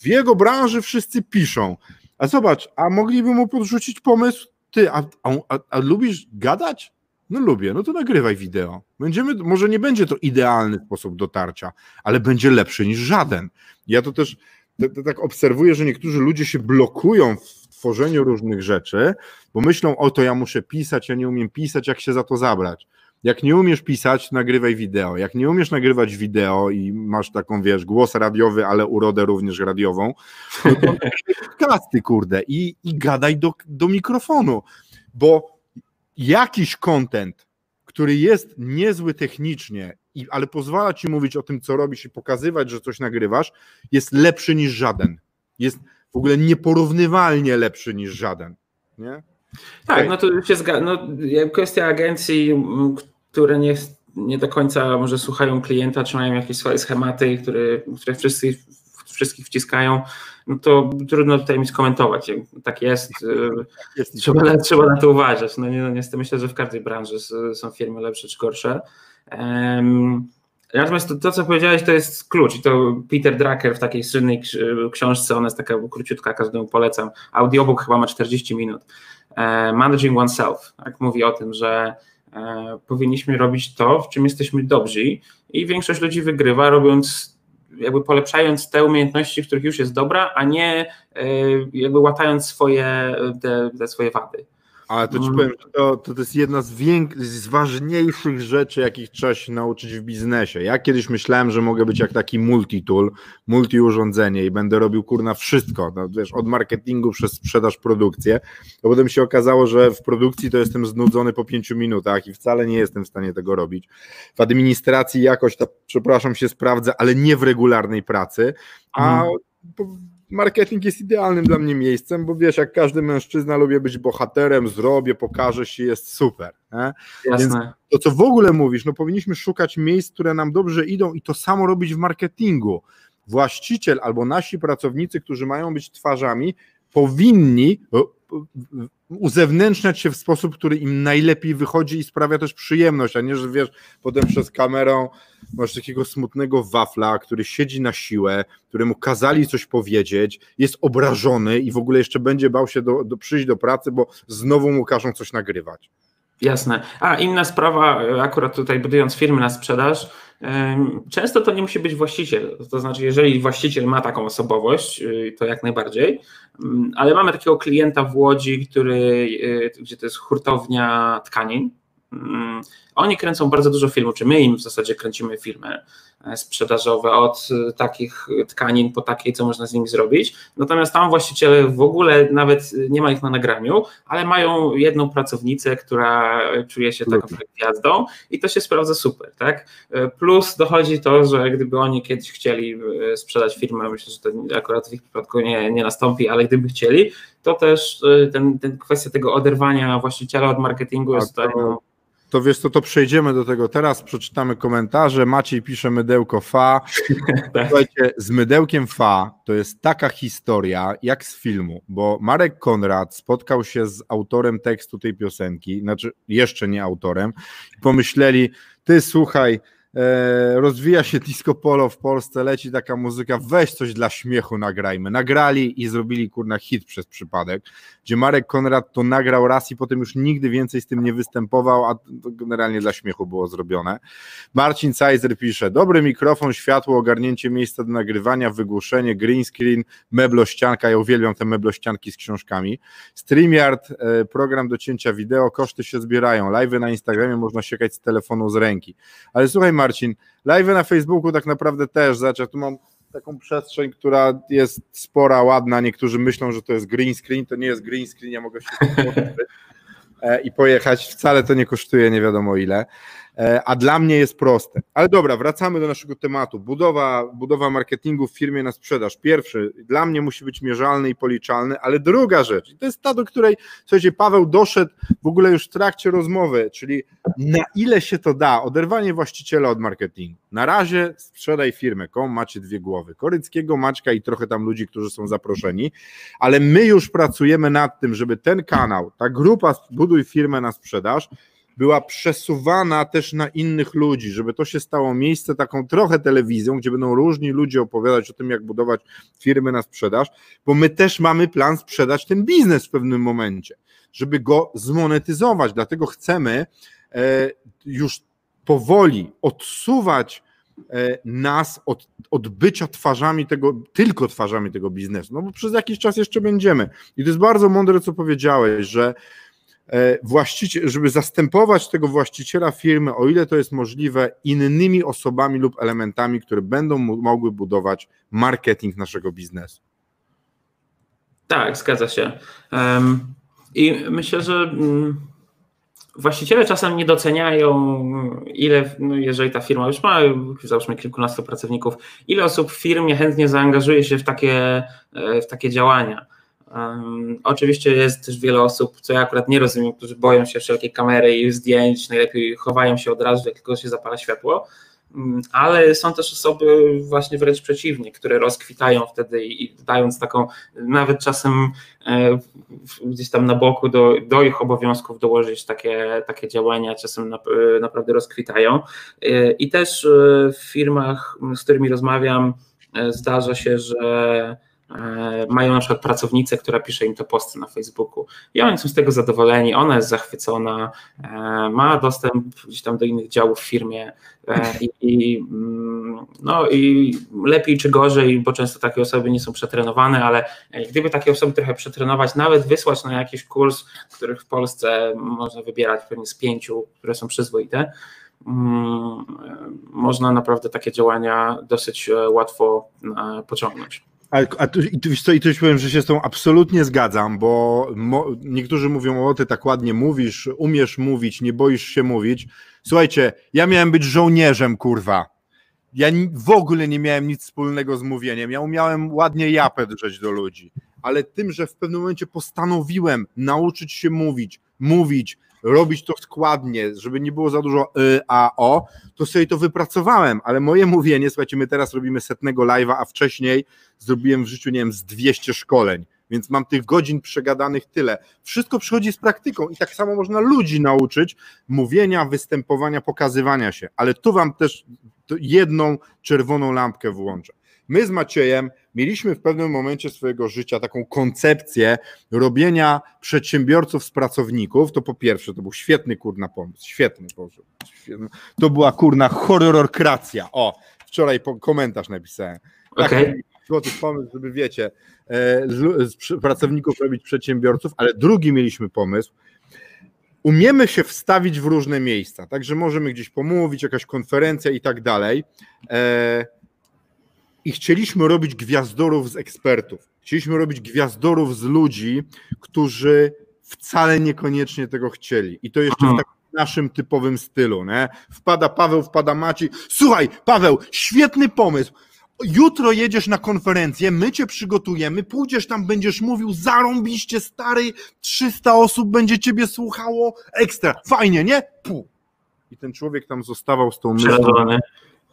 w jego branży wszyscy piszą. A zobacz, a mogliby mu podrzucić pomysł, ty, a, a, a, a lubisz gadać? No lubię, no to nagrywaj wideo. Będziemy, może nie będzie to idealny sposób dotarcia, ale będzie lepszy niż żaden. Ja to też to, to tak obserwuję, że niektórzy ludzie się blokują w tworzeniu różnych rzeczy, bo myślą, o to ja muszę pisać, ja nie umiem pisać, jak się za to zabrać. Jak nie umiesz pisać, nagrywaj wideo. Jak nie umiesz nagrywać wideo i masz taką, wiesz, głos radiowy, ale urodę również radiową, no to kasty, kurde, i, i gadaj do, do mikrofonu, bo jakiś content, który jest niezły technicznie, ale pozwala ci mówić o tym, co robisz i pokazywać, że coś nagrywasz, jest lepszy niż żaden. Jest w ogóle nieporównywalnie lepszy niż żaden. Nie? Tak, no to się zgadza. No, kwestia agencji, które nie, nie do końca może słuchają klienta, czy mają jakieś swoje schematy, które, które wszyscy wszystkich wciskają, no to trudno tutaj mi skomentować. Tak jest, jest trzeba, trzeba na to uważać. No, nie, no niestety myślę, że w każdej branży są firmy lepsze czy gorsze. Um, Natomiast to, to, co powiedziałeś, to jest klucz. I to Peter Drucker w takiej słynnej książce, ona jest taka króciutka, każdemu polecam. Audiobook chyba ma 40 minut. E, Managing Oneself. Tak, mówi o tym, że e, powinniśmy robić to, w czym jesteśmy dobrzy. I większość ludzi wygrywa, robiąc jakby polepszając te umiejętności, których już jest dobra, a nie jakby łatając swoje, te, te swoje wady. Ale to ci mm. powiem, że to, to, jest jedna z, większych, z ważniejszych rzeczy, jakich trzeba się nauczyć w biznesie. Ja kiedyś myślałem, że mogę być jak taki multi-tool, multi-urządzenie i będę robił kurna wszystko, no, wiesz, od marketingu przez sprzedaż, produkcję. A potem się okazało, że w produkcji to jestem znudzony po pięciu minutach i wcale nie jestem w stanie tego robić. W administracji jakoś, ta, przepraszam, się sprawdzę, ale nie w regularnej pracy, a mhm marketing jest idealnym dla mnie miejscem, bo wiesz, jak każdy mężczyzna lubię być bohaterem, zrobię, pokażę się, jest super. Nie? Więc to, co w ogóle mówisz, no powinniśmy szukać miejsc, które nam dobrze idą i to samo robić w marketingu. Właściciel albo nasi pracownicy, którzy mają być twarzami, powinni uzewnętrzniać się w sposób, który im najlepiej wychodzi i sprawia też przyjemność, a nie, że wiesz, potem przez kamerę masz takiego smutnego wafla, który siedzi na siłę, któremu kazali coś powiedzieć, jest obrażony i w ogóle jeszcze będzie bał się do, do przyjść do pracy, bo znowu mu każą coś nagrywać. Jasne. A inna sprawa, akurat tutaj budując firmy na sprzedaż, często to nie musi być właściciel. To znaczy, jeżeli właściciel ma taką osobowość, y, to jak najbardziej, mm, ale mamy takiego klienta w Łodzi, który, y, gdzie to jest hurtownia tkanin. Oni kręcą bardzo dużo filmów, czy my im w zasadzie kręcimy filmy. E, sprzedażowe, od e, takich tkanin po takiej, co można z nimi zrobić. Natomiast tam właściciele w ogóle nawet nie ma ich na nagraniu, ale mają jedną pracownicę, która czuje się taką gwiazdą i to się sprawdza super, tak? E, plus dochodzi to, że gdyby oni kiedyś chcieli sprzedać firmę, myślę, że to akurat w ich przypadku nie, nie nastąpi, ale gdyby chcieli, to też ten, ten kwestia tego oderwania właściciela od marketingu jest tutaj no, to wiesz co, to przejdziemy do tego teraz, przeczytamy komentarze. Maciej pisze mydełko fa. Tak. Słuchajcie, z mydełkiem fa to jest taka historia jak z filmu, bo Marek Konrad spotkał się z autorem tekstu tej piosenki, znaczy jeszcze nie autorem, i pomyśleli, ty słuchaj, rozwija się disco polo w Polsce, leci taka muzyka, weź coś dla śmiechu nagrajmy. Nagrali i zrobili kurna hit przez przypadek, gdzie Marek Konrad to nagrał raz i potem już nigdy więcej z tym nie występował, a to generalnie dla śmiechu było zrobione. Marcin Cajzer pisze, dobry mikrofon, światło, ogarnięcie miejsca do nagrywania, wygłuszenie, green screen, meblościanka, ja uwielbiam te meblościanki z książkami. StreamYard, e, program do cięcia wideo, koszty się zbierają, live na Instagramie można siekać z telefonu z ręki. Ale słuchaj Marcin. Live na Facebooku tak naprawdę też, znaczy tu mam taką przestrzeń, która jest spora, ładna. Niektórzy myślą, że to jest green screen, to nie jest green screen, ja mogę się e, i pojechać. Wcale to nie kosztuje nie wiadomo ile. E, a dla mnie jest proste. Ale dobra, wracamy do naszego tematu. Budowa, budowa marketingu w firmie na sprzedaż. Pierwszy, dla mnie musi być mierzalny i policzalny, ale druga rzecz, to jest ta, do której, słuchajcie, Paweł doszedł w ogóle już w trakcie rozmowy, czyli na ile się to da, oderwanie właściciela od marketingu. Na razie sprzedaj firmę, kom macie dwie głowy, Koryckiego, Maćka i trochę tam ludzi, którzy są zaproszeni, ale my już pracujemy nad tym, żeby ten kanał, ta grupa Buduj firmę na sprzedaż, była przesuwana też na innych ludzi, żeby to się stało miejsce taką trochę telewizją, gdzie będą różni ludzie opowiadać o tym, jak budować firmy na sprzedaż, bo my też mamy plan sprzedać ten biznes w pewnym momencie, żeby go zmonetyzować. Dlatego chcemy e, już powoli odsuwać e, nas od, od bycia twarzami tego, tylko twarzami tego biznesu, no bo przez jakiś czas jeszcze będziemy. I to jest bardzo mądre, co powiedziałeś, że właściciel, żeby zastępować tego właściciela firmy, o ile to jest możliwe, innymi osobami lub elementami, które będą mogły budować marketing naszego biznesu. Tak, zgadza się. I myślę, że mm, właściciele czasem nie doceniają, ile, no jeżeli ta firma już ma, załóżmy kilkunastu pracowników, ile osób w firmie chętnie zaangażuje się w takie, e, w takie działania Oczywiście jest też wiele osób, co ja akurat nie rozumiem, którzy boją się wszelkiej kamery i zdjęć, najlepiej chowają się od razu, jak tylko się zapala światło, um, ale są też osoby właśnie wręcz przeciwnie, które rozkwitają wtedy i, dając taką, nawet czasem e, gdzieś tam na boku do, do ich obowiązków dołożyć takie, takie działania, czasem e, naprawdę rozkwitają. E, I też w firmach, z którymi rozmawiam, zdarza się, że mają na przykład pracownicę, która pisze im te posty na Facebooku i oni są z tego zadowoleni, ona jest zachwycona, e, ma dostęp gdzieś tam do innych działów w firmie e, i, i, mm, no, i lepiej czy gorzej, bo często takie osoby nie są przetrenowane, ale gdyby takie osoby trochę przetrenować, nawet wysłać na jakiś kurs, których w Polsce można wybierać pewnie z pięciu, które są przyzwoite, mm, można naprawdę takie działania dosyć łatwo pociągnąć. A, a tu, i tu, co, i tu powiem, że się z tą absolutnie zgadzam, bo mo, niektórzy mówią, o ty tak ładnie mówisz, umiesz mówić, nie boisz się mówić. Słuchajcie, ja miałem być żołnierzem, kurwa. Ja w ogóle nie miałem nic wspólnego z mówieniem. Ja umiałem ładnie japę drzeć do ludzi, ale tym, że w pewnym momencie postanowiłem nauczyć się mówić, mówić, robić to składnie, żeby nie było za dużo y, a, o, to sobie to wypracowałem, ale moje mówienie, słuchajcie, my teraz robimy setnego live'a, a wcześniej zrobiłem w życiu, nie wiem, z 200 szkoleń, więc mam tych godzin przegadanych tyle. Wszystko przychodzi z praktyką i tak samo można ludzi nauczyć mówienia, występowania, pokazywania się, ale tu wam też jedną czerwoną lampkę włączę. My z Maciejem mieliśmy w pewnym momencie swojego życia taką koncepcję robienia przedsiębiorców z pracowników. To po pierwsze, to był świetny kurna pomysł, świetny Boże. To była kurna horrorkracja. O, wczoraj komentarz napisałem. Okay. Złoty pomysł, żeby wiecie, e, z, z pracowników robić przedsiębiorców, ale drugi mieliśmy pomysł, umiemy się wstawić w różne miejsca, także możemy gdzieś pomówić, jakaś konferencja i tak dalej. I chcieliśmy robić gwiazdorów z ekspertów. Chcieliśmy robić gwiazdorów z ludzi, którzy wcale niekoniecznie tego chcieli. I to jeszcze w takim naszym typowym stylu. Nie? Wpada Paweł, wpada Maciej. Słuchaj, Paweł, świetny pomysł. Jutro jedziesz na konferencję, my cię przygotujemy, pójdziesz tam, będziesz mówił, zarąbiście stary, 300 osób będzie ciebie słuchało, ekstra, fajnie, nie? Puh. I ten człowiek tam zostawał z tą myślą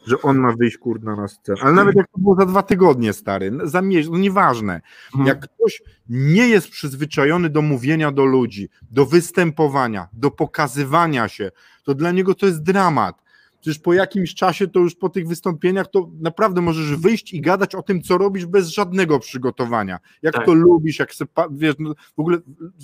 że on ma wyjść kurna na scenę. Ale nawet jak to było za dwa tygodnie, stary, za miesiąc, no nieważne. Mhm. Jak ktoś nie jest przyzwyczajony do mówienia do ludzi, do występowania, do pokazywania się, to dla niego to jest dramat. Przecież po jakimś czasie, to już po tych wystąpieniach, to naprawdę możesz wyjść i gadać o tym, co robisz bez żadnego przygotowania. Jak tak. to lubisz, jak se, wiesz, no, w ogóle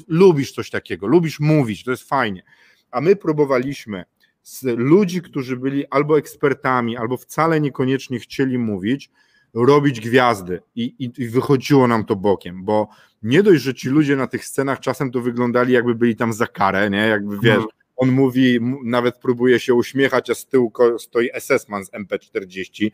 lubisz coś takiego, lubisz mówić, to jest fajnie. A my próbowaliśmy z ludzi, którzy byli albo ekspertami, albo wcale niekoniecznie chcieli mówić, robić gwiazdy. I, i, i, wychodziło nam to bokiem, bo nie dość, że ci ludzie na tych scenach czasem to wyglądali jakby byli tam za karę, nie, jakby wiesz, mhm. on mówi, nawet próbuje się uśmiechać, a z tyłu stoi SS-man z MP40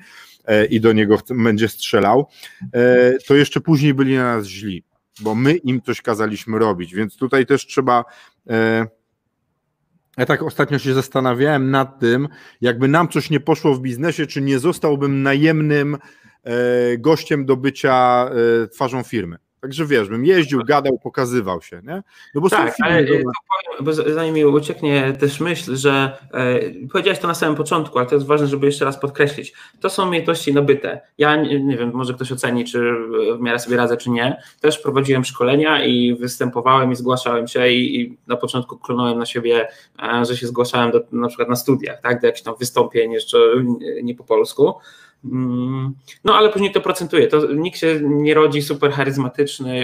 e, i do niego będzie strzelał, e, to jeszcze później byli na nas źli, bo my im coś kazaliśmy robić, więc tutaj też trzeba e, ja tak ostatnio się zastanawiałem nad tym, jakby nam coś nie poszło w biznesie, czy nie zostałbym najemnym e, gościem do bycia e, twarzą firmy. Także wiesz, bym jeździł, gadał, pokazywał się, nie? No bo tak, ale powiem, bo zanim mi ucieknie też myśl, że e, powiedziałeś to na samym początku, ale to jest ważne, żeby jeszcze raz podkreślić. To są umiejętności nabyte. Ja nie, nie wiem, może ktoś oceni, czy w miarę sobie radzę, czy nie. Też prowadziłem szkolenia i występowałem i zgłaszałem się i, i na początku klonąłem na siebie, e, że się zgłaszałem do, na przykład na studiach, tak, do jakichś tam wystąpień jeszcze nie, nie po polsku. Mm, no ale później to procentuje. To nikt się nie rodzi super charyzmatyczny,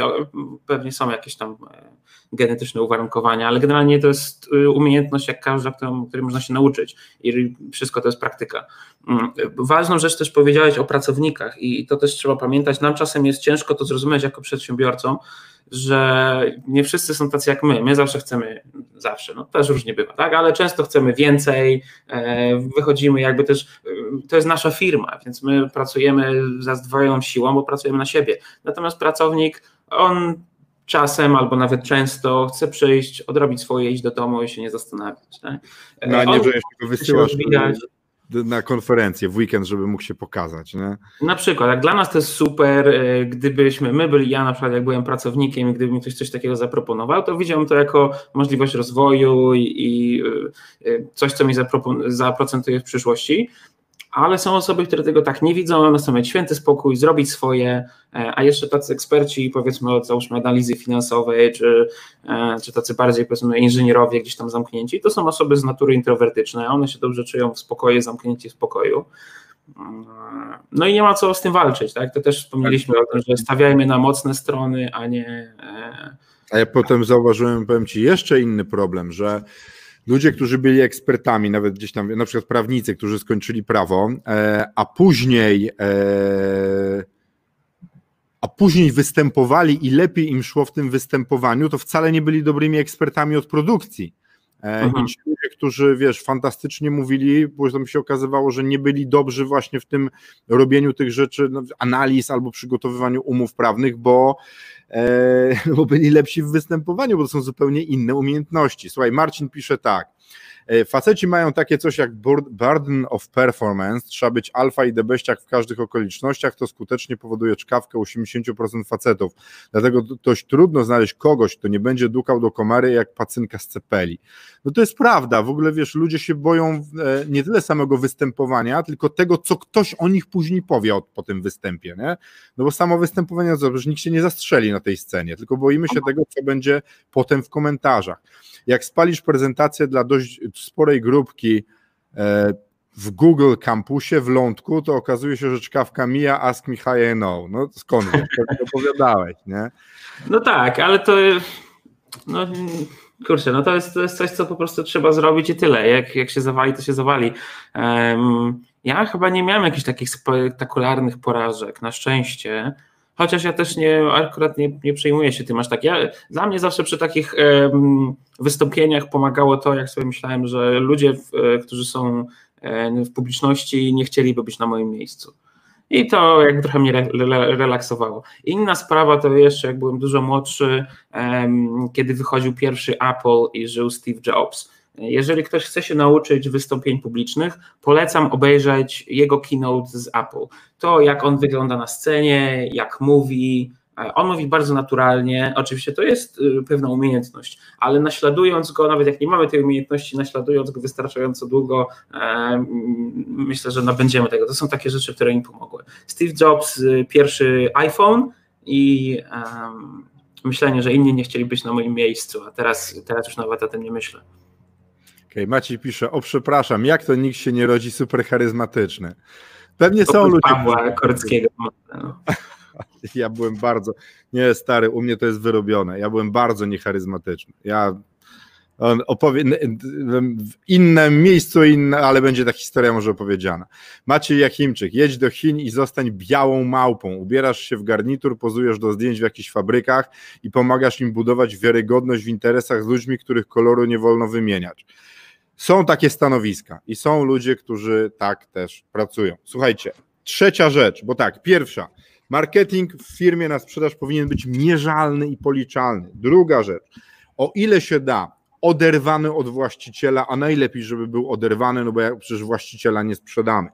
pewnie są jakieś tam e, genetyczne uwarunkowania, ale generalnie to jest y, umiejętność jak każda, której można się nauczyć i wszystko to jest praktyka. Mm, ważną rzecz też powiedziałeś o pracownikach i to też trzeba pamiętać. Nam czasem jest ciężko to zrozumieć jako przedsiębiorcom, że nie wszyscy są tacy jak my. My zawsze chcemy, zawsze, no też różnie bywa, tak, ale często chcemy więcej, e, wychodzimy jakby też, e, to jest nasza firma, więc my pracujemy za zdwojoną siłą, bo pracujemy na siebie. Natomiast pracownik, on czasem albo nawet często chce przyjść, odrobić swoje, iść do domu i się nie zastanawiać. Tak? No, a nie, że jeszcze wysyłasz na konferencję w weekend, żeby mógł się pokazać. Nie? Na przykład, jak dla nas to jest super, e, gdybyśmy, my byli, ja na przykład jak byłem pracownikiem gdyby mi ktoś coś takiego zaproponował, to widziałem to jako możliwość rozwoju i, i e, e, coś, co mi zaprocentuje w przyszłości ale są osoby, które tego tak nie widzą, one chcą mieć święty spokój, zrobić swoje, e, a jeszcze tacy eksperci, powiedzmy od załóżmy analizy finansowej, czy, e, czy tacy bardziej powiedzmy inżynierowie gdzieś tam zamknięci, to są osoby z natury introwertyczne, one się dobrze czują w spokoju, zamknięci w spokoju. No i nie ma co z tym walczyć, tak? To też wspomnieliśmy o tym, że stawiajmy na mocne strony, a nie. E, a ja potem zauważyłem, powiem Ci, jeszcze inny problem, że ludzie, którzy byli ekspertami, nawet gdzieś tam, na przykład prawnicy, którzy skończyli prawo, e, a później a później występowali i lepiej im szło w tym występowaniu, to wcale nie byli dobrymi ekspertami od produkcji. E, I ci ludzie, którzy, wiesz, fantastycznie mówili, bo tam się okazywało, że nie byli dobrzy właśnie w tym robieniu tych rzeczy, no, analiz albo przygotowywaniu umów prawnych, bo, e, bo byli lepsi w występowaniu, bo to są zupełnie inne umiejętności. Słuchaj, Marcin pisze tak. E, faceci mają takie coś jak burden of performance, trzeba być alfa i debeściak w każdych okolicznościach, to skutecznie powoduje czkawkę 80% facetów. Dlatego dość trudno znaleźć kogoś, kto nie będzie dukał do komary jak pacynka z cepeli. No to jest prawda, w ogóle wiesz, ludzie się boją e, nie tyle samego występowania, tylko tego, co ktoś o nich później powie po tym występie, nie? No bo samo występowanie, to, że nikt się nie zastrzeli na tej scenie, tylko boimy się tego, co będzie potem w komentarzach. Jak spalisz prezentację dla dość sporej grupki e, w Google Campusie w Lądku, to okazuje się, że czkawka mija Ask Me How I Know. No skąd wiesz, to opowiadałeś, nie? No tak, ale to no, kurczę, no to jest, to jest coś, co po prostu trzeba zrobić i tyle. Jak, jak się zawali, to się zawali. Um, ja chyba nie miałem jakichś takich spektakularnych porażek, na szczęście. Chociaż ja też nie, akurat nie, nie przejmuję się tym aż tak. Ja, dla mnie zawsze przy takich um, wystąpieniach pomagało to, jak sobie myślałem, że ludzie, w, e, którzy są w publiczności, nie chcieliby być na moim miejscu. I to jakby trochę mnie re, re, relaksowało. Inna sprawa to jeszcze, jak byłem dużo młodszy, kiedy wychodził pierwszy Apple i żył Steve Jobs jeżeli ktoś chce się nauczyć wystąpień publicznych, polecam obejrzeć jego keynote z Apple. To, jak on wygląda na scenie, jak mówi. E, on mówi bardzo naturalnie. Oczywiście to jest y, pewna umiejętność, ale naśladując go, nawet jak nie mamy tej umiejętności, naśladując go wystarczająco długo, e, myślę, że nabędziemy tego. To są takie rzeczy, które mi pomogły. Steve Jobs, y, pierwszy iPhone i myślenie, że inni nie chcieli być na moim miejscu, a teraz, teraz już nawet o tym nie myślę. Okay, Maciej pisze, o przepraszam, jak to nikt się nie rodzi super charyzmatyczny? Pewnie są ludzie... Pawła Korckiego. Ja byłem bardzo, nie stary, u mnie to jest wyrobione, ja byłem bardzo niecharyzmatyczny. Ja on opowie w innym miejscu, inne, ale będzie ta historia może opowiedziana. Maciej Jakimczyk, jedź do Chin i zostań białą małpą. Ubierasz się w garnitur, pozujesz do zdjęć w jakichś fabrykach i pomagasz im budować wiarygodność w interesach z ludźmi, których koloru nie wolno wymieniać. Są takie stanowiska i są ludzie, którzy tak też pracują. Słuchajcie, trzecia rzecz, bo tak, pierwsza, marketing w firmie na sprzedaż powinien być mierzalny i policzalny. Druga rzecz, o ile się da, oderwany od właściciela, a najlepiej, żeby był oderwany, no bo jak przecież właściciela nie sprzedamy.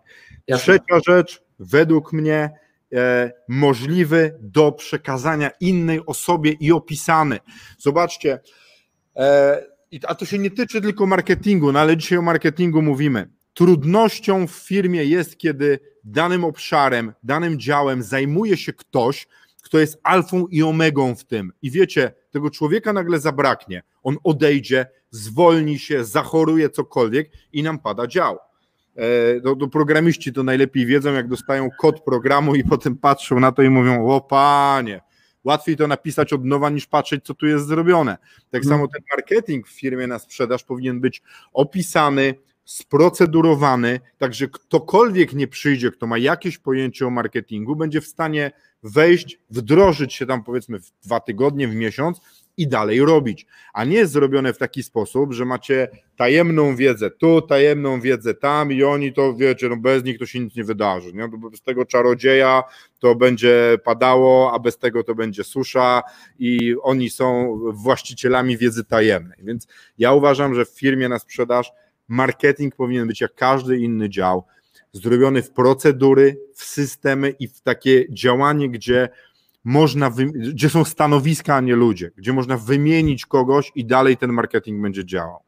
Trzecia rzecz, według mnie, e, możliwy do przekazania innej osobie i opisany. Zobaczcie, e, a to się nie tyczy tylko marketingu, no ale dzisiaj o marketingu mówimy. Trudnością w firmie jest, kiedy danym obszarem, danym działem zajmuje się ktoś, kto jest alfą i omegą w tym. I wiecie, tego człowieka nagle zabraknie. On odejdzie, zwolni się, zachoruje cokolwiek i nam pada dział. E, do, programiści to najlepiej wiedzą, jak dostają kod programu i potem patrzą na to i mówią: O panie, Łatwiej to napisać od nowa niż patrzeć, co tu jest zrobione. Tak samo ten marketing w firmie na sprzedaż powinien być opisany, sprocedurowany, tak że ktokolwiek nie przyjdzie, kto ma jakieś pojęcie o marketingu, będzie w stanie wejść, wdrożyć się tam powiedzmy w dwa tygodnie, w miesiąc i dalej robić, a nie jest zrobione w taki sposób, że macie tajemną wiedzę tu, tajemną wiedzę tam i oni to, wiecie, no bez nich to się nic nie wydarzy, nie? bez tego czarodzieja to będzie padało, a bez tego to będzie susza i oni są właścicielami wiedzy tajemnej, więc ja uważam, że w firmie na sprzedaż marketing powinien być jak każdy inny dział, zrobiony w procedury, w systemy i w takie działanie, gdzie można, gdzie są stanowiska, a nie ludzie, gdzie można wymienić kogoś i dalej ten marketing będzie działał.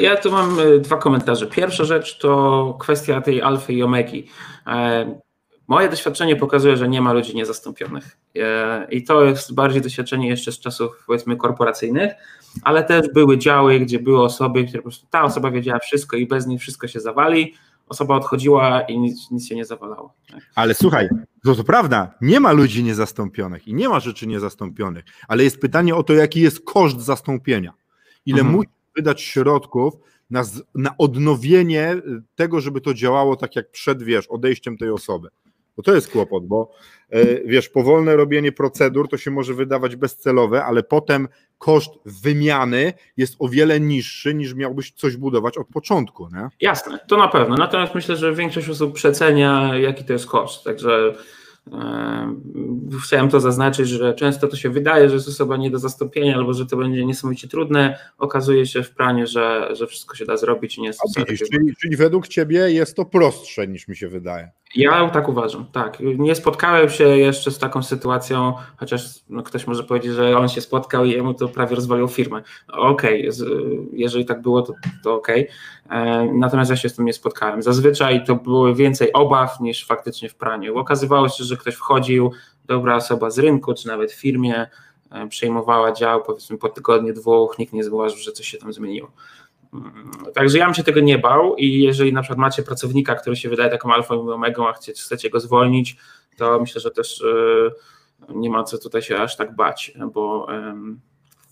Ja tu mam e, dwa komentarze. Pierwsza rzecz to kwestia tej alfy i omegi. E, moje doświadczenie pokazuje, że nie ma ludzi niezastąpionych. E, I to jest bardziej doświadczenie jeszcze z czasów powiedzmy korporacyjnych, ale też były działy, gdzie były osoby, które po prostu ta osoba wiedziała wszystko i bez niej wszystko się zawali osoba odchodziła i nic, nic się nie zawalało. Tak? Ale słuchaj, to, to prawda, nie ma ludzi niezastąpionych i nie ma rzeczy niezastąpionych, ale jest pytanie o to, jaki jest koszt zastąpienia. Ile mhm. musi wydać środków na, na odnowienie tego, żeby to działało tak jak przed, wiesz, odejściem tej osoby. Bo to jest kłopot, bo e, wiesz, powolne robienie procedur to się może wydawać bezcelowe, ale potem koszt wymiany jest o wiele niższy niż miałbyś coś budować od początku. Nie? Jasne, to na pewno. Natomiast myślę, że większość osób przecenia, jaki to jest koszt. Także Chciałem to zaznaczyć, że często to się wydaje, że jest osoba nie do zastąpienia albo że to będzie niesamowicie trudne. Okazuje się w planie, że, że wszystko się da zrobić i nie jest czyli, czyli według Ciebie jest to prostsze niż mi się wydaje. Ja tak uważam, tak. Nie spotkałem się jeszcze z taką sytuacją, chociaż no, ktoś może powiedzieć, że on się spotkał i jemu to prawie rozwalił firmę. Okej, okay, jeżeli tak było, to, to okej. Okay. E, natomiast ja się z tym nie spotkałem. Zazwyczaj to były więcej obaw niż faktycznie w praniu. Okazywało się, że ktoś wchodził, dobra osoba z rynku, czy nawet firmie, e, przejmowała dział, powiedzmy po tygodniu, dwóch, nikt nie zauważył, że coś się tam zmieniło. Także ja bym się tego nie bał i jeżeli na przykład macie pracownika, który się wydaje taką alfą i omegą, a chcecie go zwolnić, to myślę, że też e, nie ma co tutaj się aż tak bać, bo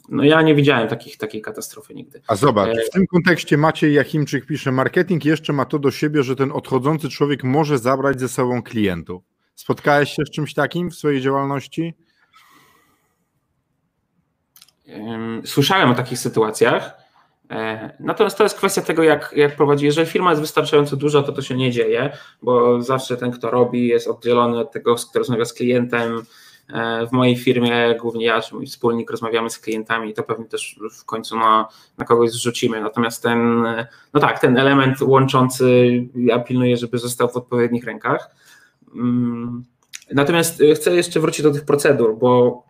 no ja nie widziałem takich, takiej katastrofy nigdy. A zobacz, e, w tym kontekście Maciej Jachimczyk pisze, marketing jeszcze ma to do siebie, że ten odchodzący człowiek może zabrać ze sobą klientów. Spotkałeś się z czymś takim w swojej działalności? Słyszałem o takich sytuacjach. E, natomiast to jest kwestia tego, jak, jak prowadzi. Jeżeli firma jest wystarczająco duża, to to się nie dzieje, bo zawsze ten, kto robi, jest oddzielony od tego, kto rozmawia z klientem. E, w mojej firmie głównie ja czy mój wspólnik rozmawiamy z klientami i to pewnie też w końcu na, na kogoś zrzucimy. Natomiast ten, no tak, ten element łączący, ja pilnuję, żeby został w odpowiednich rękach. Natomiast chcę jeszcze wrócić do tych procedur, bo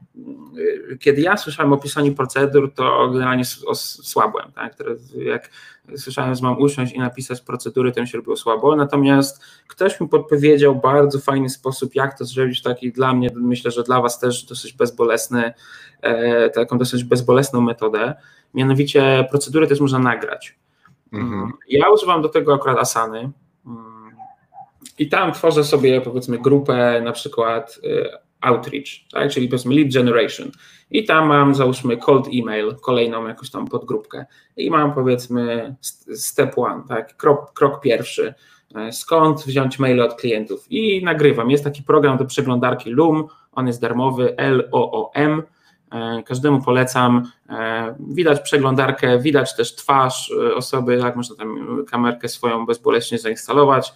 Y, kiedy ja słyszałem o pisaniu procedur, to generalnie słabłem. Tak? Jak słyszałem, że mam usiąść i napisać procedury, to mi się robiło słabo. Natomiast ktoś mi podpowiedział bardzo fajny sposób, jak to zrobić, taki dla mnie, myślę, że dla Was też dosyć bezbolesny, e, taką dosyć bezbolesną metodę. Mianowicie procedury też można nagrać. Mhm. Ja używam do tego akurat Asany. I tam tworzę sobie powiedzmy grupę na przykład y, outreach, tak? czyli powiedzmy lead generation. I tam mam załóżmy cold email, kolejną jakąś tam podgrupkę. I mam powiedzmy step one, tak? krok, krok pierwszy. E, skąd wziąć maile od klientów? I nagrywam. Jest taki program do przeglądarki Loom, on jest darmowy, L-O-O-M. E, każdemu polecam. E, widać przeglądarkę, widać też twarz osoby, jak można tam kamerkę swoją bezboleśnie zainstalować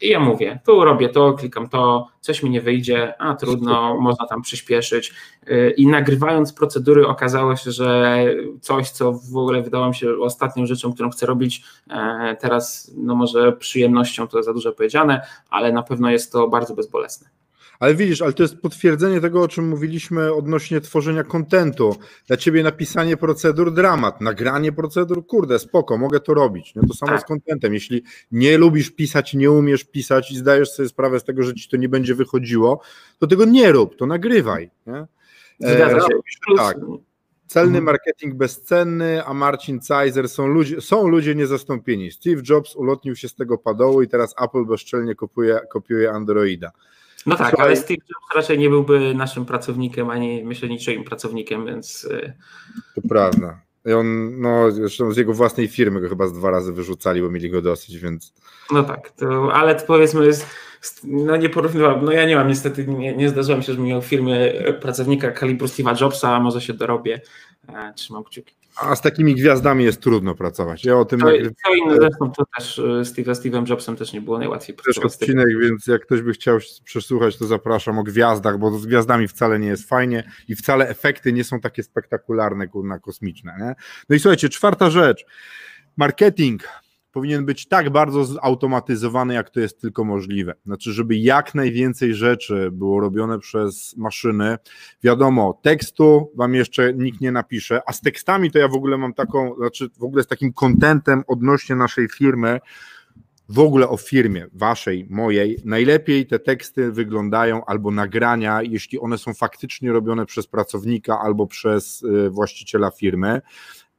i ja mówię, tu robię to, klikam to, coś mi nie wyjdzie, a trudno, można tam przyspieszyć. Y, I nagrywając procedury okazało się, że coś, co w ogóle wydało mi się ostatnią rzeczą, którą chcę robić e, teraz, no może przyjemnością to za dużo powiedziane, ale na pewno jest to bardzo bezbolesne. Ale widzisz, ale to jest potwierdzenie tego, o czym mówiliśmy odnośnie tworzenia kontentu. Dla ciebie napisanie procedur dramat, nagranie procedur, kurde, spoko, mogę to robić. No to samo tak. z kontentem. Jeśli nie lubisz pisać, nie umiesz pisać i zdajesz sobie sprawę z tego, że ci to nie będzie wychodziło, to tego nie rób, to nagrywaj. Nie? Zgadza się. E, tak. Celny mhm. marketing bezcenny, a Marcin Zeiser są ludzie, są ludzie niezastąpieni. Steve Jobs ulotnił się z tego padołu i teraz Apple bezczelnie kopiuje, kopiuje Androida. No tak, Słuchaj, ale Steve Jobs raczej nie byłby naszym pracownikiem, ani myślę niczym pracownikiem, więc. Y, to prawda. I on, no, zresztą z jego własnej firmy go chyba z dwa razy wyrzucali, bo mieli go dosyć, więc. No tak, to, ale to powiedzmy, jest, no nie porównywam, no ja nie mam niestety, nie, nie zdarzyło mi się, żebym miał w firmie pracownika kalibru Steve'a Jobsa, a może się dorobię. E, trzymam kciuki. A z takimi gwiazdami jest trudno pracować. Ja o tym. To, jak... to inne zresztą to też e, Steve, Steve'em Jobsem też nie było najłatwiej. Też odcinek, więc jak ktoś by chciał przesłuchać, to zapraszam o gwiazdach, bo z gwiazdami wcale nie jest fajnie i wcale efekty nie są takie spektakularne, kurna, kosmiczne. Nie? No i słuchajcie, czwarta rzecz. Marketing powinien być tak bardzo zautomatyzowany, jak to jest tylko możliwe. Znaczy, żeby jak najwięcej rzeczy było robione przez maszyny. Wiadomo, tekstu wam jeszcze nikt nie napisze, a z tekstami to ja w ogóle mam taką, znaczy w ogóle z takim kontentem odnośnie naszej firmy, w ogóle o firmie waszej, mojej, najlepiej te teksty wyglądają albo nagrania, jeśli one są faktycznie robione przez pracownika albo przez y, właściciela firmy